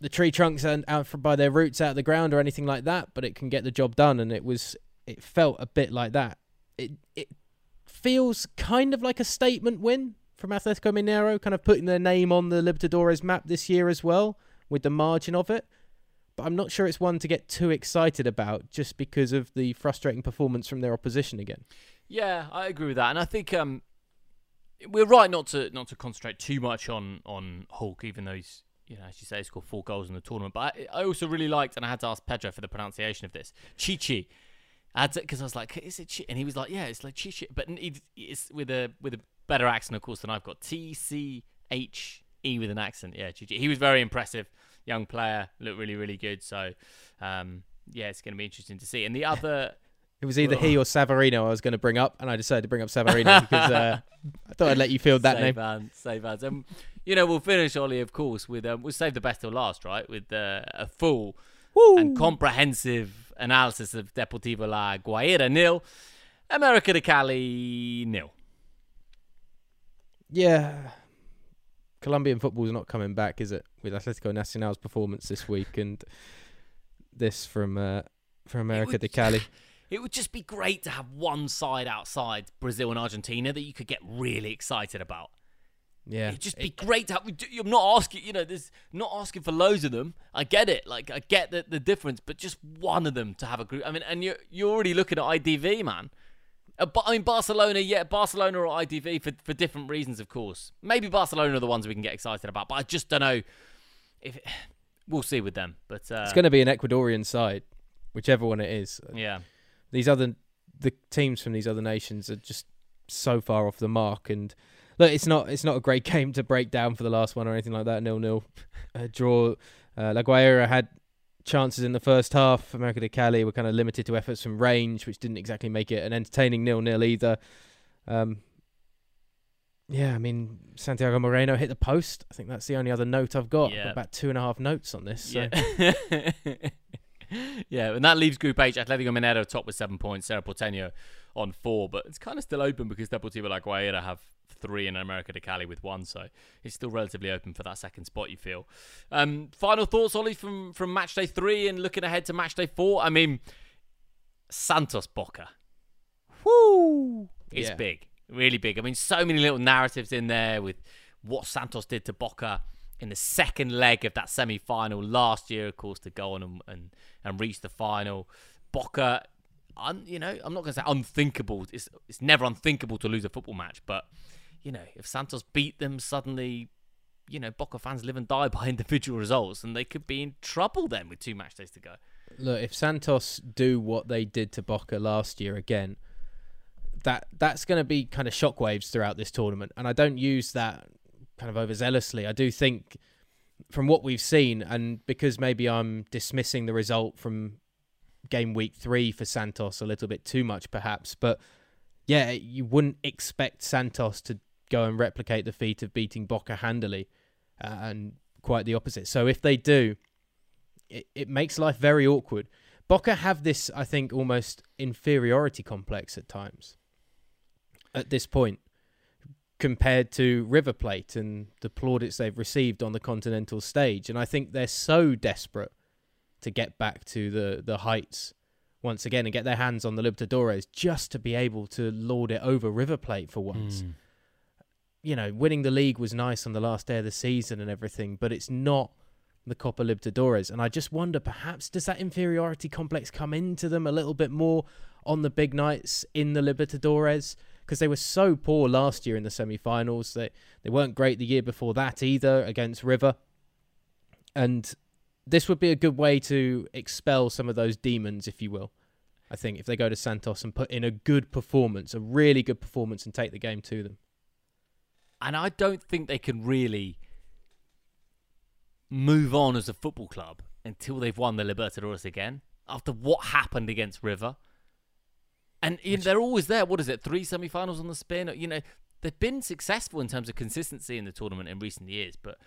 the tree trunks and out by their roots out of the ground or anything like that, but it can get the job done. And it was it felt a bit like that. It it feels kind of like a statement win from Atletico Mineiro, kind of putting their name on the Libertadores map this year as well, with the margin of it. But I'm not sure it's one to get too excited about just because of the frustrating performance from their opposition again. Yeah, I agree with that, and I think um, we're right not to not to concentrate too much on on Hulk, even though he's you know as you say he scored four goals in the tournament. But I, I also really liked, and I had to ask Pedro for the pronunciation of this, Chichi. Because I was like, is it Chi? And he was like, yeah, it's like Chichi, but it's with a with a better accent, of course, than I've got. T C H E with an accent. Yeah, Chichi. He was very impressive, young player, looked really really good. So, um, yeah, it's going to be interesting to see. And the other. It was either he or Savarino I was going to bring up, and I decided to bring up Savarino because uh, I thought I'd let you field that save name. Man, save hands. Um, you know, we'll finish, Ollie, of course, with um, we'll save the best till last, right? With uh, a full Woo! and comprehensive analysis of Deportivo La Guaira nil, America de Cali nil. Yeah, Colombian football's not coming back, is it? With Atletico Nacional's performance this week and this from uh, from America would- de Cali. It would just be great to have one side outside Brazil and Argentina that you could get really excited about. Yeah, It'd just be great to have. I'm not asking, you know, there's not asking for loads of them. I get it, like I get the, the difference, but just one of them to have a group. I mean, and you're you're already looking at IDV, man. Uh, but I mean, Barcelona, yeah, Barcelona or IDV for for different reasons, of course. Maybe Barcelona are the ones we can get excited about, but I just don't know if we'll see with them. But uh, it's going to be an Ecuadorian side, whichever one it is. yeah, These other the teams from these other nations are just so far off the mark and. Look, it's not it's not a great game to break down for the last one or anything like that. Nil nil uh, draw. Uh, La Guaira had chances in the first half. America de Cali were kind of limited to efforts from range, which didn't exactly make it an entertaining nil nil either. Um, yeah, I mean Santiago Moreno hit the post. I think that's the only other note I've got. I've Yeah. got about two and a half notes on this. So. Yeah. yeah, and that leaves Group H, Atletico Mineiro top with seven points, Cerro Porteño on four, but it's kind of still open because Double Deportivo La Guaira have three and America de Cali with one, so it's still relatively open for that second spot, you feel. Um, final thoughts, Ollie, from, from match day three and looking ahead to match day four? I mean, Santos Boca. Woo! It's Yeah. big, really big. I mean, so many little narratives in there with what Santos did to Boca in the second leg of that semi final last year, of course, to go on and, and, and reach the final. Boca, un, you know, I'm not going to say unthinkable. It's, it's never unthinkable to lose a football match, but, you know, if Santos beat them suddenly, you know, Boca fans live and die by individual results, and they could be in trouble then with two match days to go. Look, if Santos do what they did to Boca last year again, that that's going to be kind of shockwaves throughout this tournament. And I don't use that kind of overzealously. I do think from what we've seen, and because maybe I'm dismissing the result from game week three for Santos a little bit too much, perhaps, but yeah, you wouldn't expect Santos to go and replicate the feat of beating Boca handily, uh, and quite the opposite. So if they do, it, it makes life very awkward. Boca have this, I think, almost inferiority complex at times. At this point, compared to River Plate and the plaudits they've received on the continental stage, and I think they're so desperate to get back to the the heights once again and get their hands on the Libertadores just to be able to lord it over River Plate for once hmm. you know, winning the league was nice on the last day of the season and everything, but it's not the Copa Libertadores. And I just wonder, perhaps, does that inferiority complex come into them a little bit more on the big nights in the Libertadores? Because they were so poor last year in the semi-finals. They they weren't great the year before that either against River. And this would be a good way to expel some of those demons, if you will. I think if they go to Santos and put in a good performance, a really good performance, and take the game to them. and I don't think they can really move on as a football club until they've won the Libertadores again after what happened against River. And you know, they're always there. What is it? Three semi-finals on the spin. You know, they've been successful in terms of consistency in the tournament in recent years. But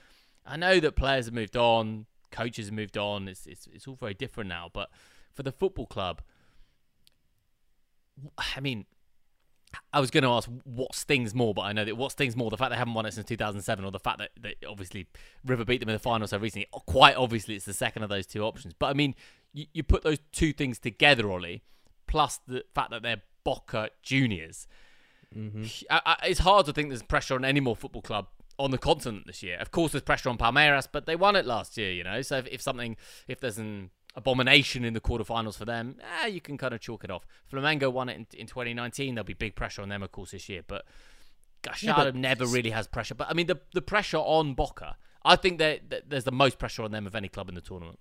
I know that players have moved on, coaches have moved on. It's it's it's all very different now. But for the football club, I mean, I was going to ask what stings more, but I know that what stings more the fact they haven't won it since 2007, or the fact that, that obviously River beat them in the final so recently. Quite obviously, it's the second of those two options. But I mean, you, you put those two things together, Ollie, plus the fact that they're Boca juniors. Mm-hmm. I, I, it's hard to think there's pressure on any more football club on the continent this year. Of course, there's pressure on Palmeiras, but they won it last year, you know. So if, if something, if there's an abomination in the quarterfinals for them, eh, you can kind of chalk it off. Flamengo won it in, in 2019. There'll be big pressure on them, of course, this year. But Gallardo yeah, never really has pressure. But I mean, the the pressure on Boca, I think that there's the most pressure on them of any club in the tournament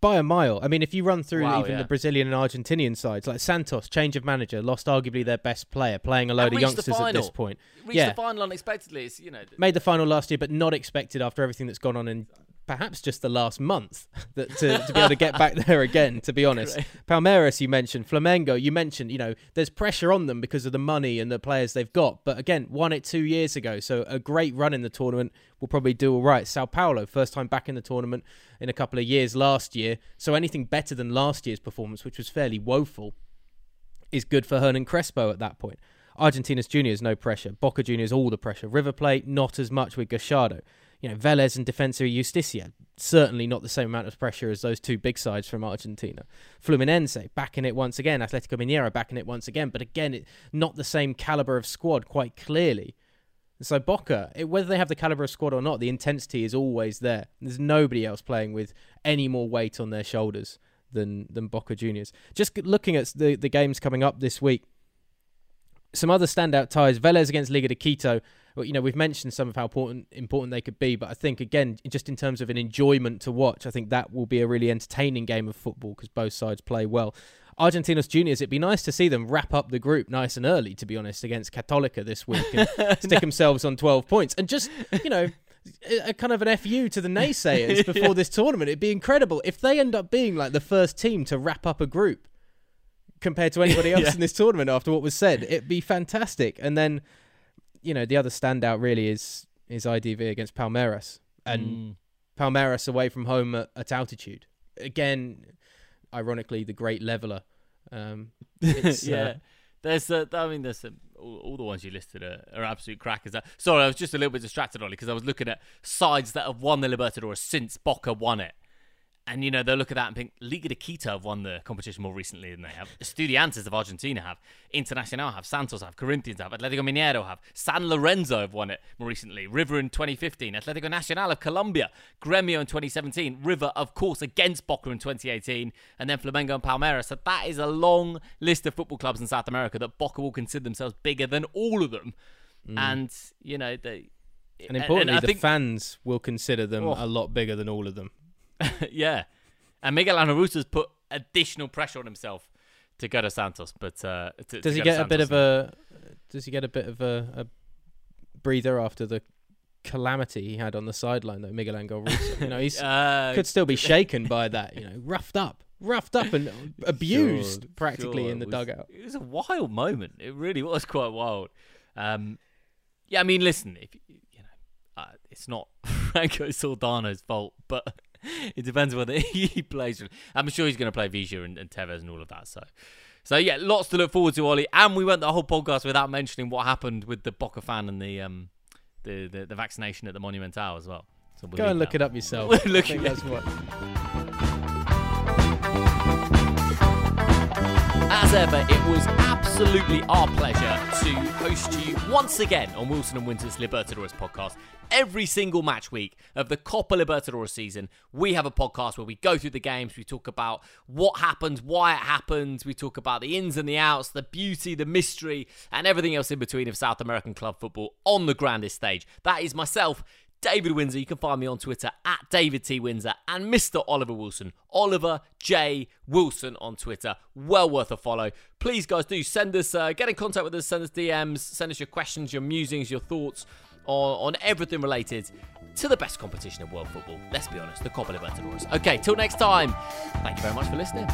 by a mile. I mean, if you run through wow, even yeah. the Brazilian and Argentinian sides, like Santos, change of manager, lost arguably their best player, playing a load of youngsters at this point. Reached yeah. the final unexpectedly. It's, you know, made the final last year, but not expected after everything that's gone on in perhaps just the last month that to, to be able to get back there again to be honest. Palmeiras you mentioned flamengo you mentioned you know there's pressure on them because of the money and the players they've got. But again won it two years ago so a great run in the tournament will probably do all right. Sao paulo first time back in the tournament in a couple of years last year. So anything better than last year's performance which was fairly woeful is good for hernan crespo at that point. Argentinos juniors no pressure. Boca juniors all the pressure. River plate not as much with Gallardo you know, Velez and Defensa y Justicia, certainly not the same amount of pressure as those two big sides from Argentina. Fluminense backing it once again, Atletico Mineiro backing it once again, but again, it, not the same caliber of squad quite clearly. So Boca, it, whether they have the caliber of squad or not, the intensity is always there. There's nobody else playing with any more weight on their shoulders than than Boca Juniors. Just looking at the the games coming up this week, some other standout ties: Velez against Liga de Quito well, you know, we've mentioned some of how important important they could be, but I think again, just in terms of an enjoyment to watch, I think that will be a really entertaining game of football because both sides play well. Argentinos Juniors, it'd be nice to see them wrap up the group nice and early, to be honest, against Católica this week and stick no. themselves on 12 points. And just, you know, a kind of an FU to the naysayers before yeah. this tournament. It'd be incredible if they end up being like the first team to wrap up a group compared to anybody else yeah. in this tournament after what was said. It'd be fantastic. And then you know, the other standout really is is IDV against Palmeiras and mm. Palmeiras away from home at, at, altitude. Again, ironically, the great leveler. Um, yeah, uh, there's uh, I mean, there's all, all, the ones you listed are, are absolute crackers. Uh, sorry, I was just a little bit distracted, Ollie, because I was looking at sides that have won the Libertadores since Boca won it. And, you know, they'll look at that and think, Liga de Quito have won the competition more recently than they have. Estudiantes of Argentina have. Internacional have. Santos have. Corinthians have. Atletico Mineiro have. San Lorenzo have won it more recently. River in 2015. Atletico Nacional of Colombia. Gremio in 2017. River, of course, against Boca in 2018. And then Flamengo and Palmeiras. So that is a long list of football clubs in South America that Boca will consider themselves bigger than all of them. Mm. And, you know, they. And importantly, and, the think, fans will consider them oh, a lot bigger than all of them. yeah. And Miguel Angel put additional pressure on himself to go to Santos, but uh, to, does to he get a bit of a does he get a bit of a, a, breather after the calamity he had on the sideline though Miguel Angel Russo? You know, he uh, could still be shaken by that. You know, roughed up, roughed up and abused sure, practically sure. in the it was, dugout. It was a wild moment. It really was quite wild. Um, yeah, I mean, listen, if you know, uh, it's not Franco Soldano's fault, but it depends whether he plays. I'm sure he's going to play Villa and, and Tevez and all of that. So, so yeah, lots to look forward to, Ollie. And we went the whole podcast without mentioning what happened with the Boca fan and the um the the, the vaccination at the Monumental as well. So we'll Go and look that. it up yourself. look at that's what. As ever, it was absolutely our pleasure to host you once again on Wilson and Winter's Libertadores podcast. Every single match week of the Copa Libertadores season, we have a podcast where we go through the games, we talk about what happened, why it happened, we talk about the ins and the outs, the beauty, the mystery, and everything else in between of South American club football on the grandest stage. That is myself, David Windsor. You can find me on Twitter at David T. Windsor and Mr. Oliver Wilson. Oliver J. Wilson on Twitter. Well worth a follow. Please, guys, do send us, uh, get in contact with us, send us DMs, send us your questions, your musings, your thoughts on, on everything related to the best competition of world football. Let's be honest, the Copa Libertadores. Okay, till next time, thank you very much for listening.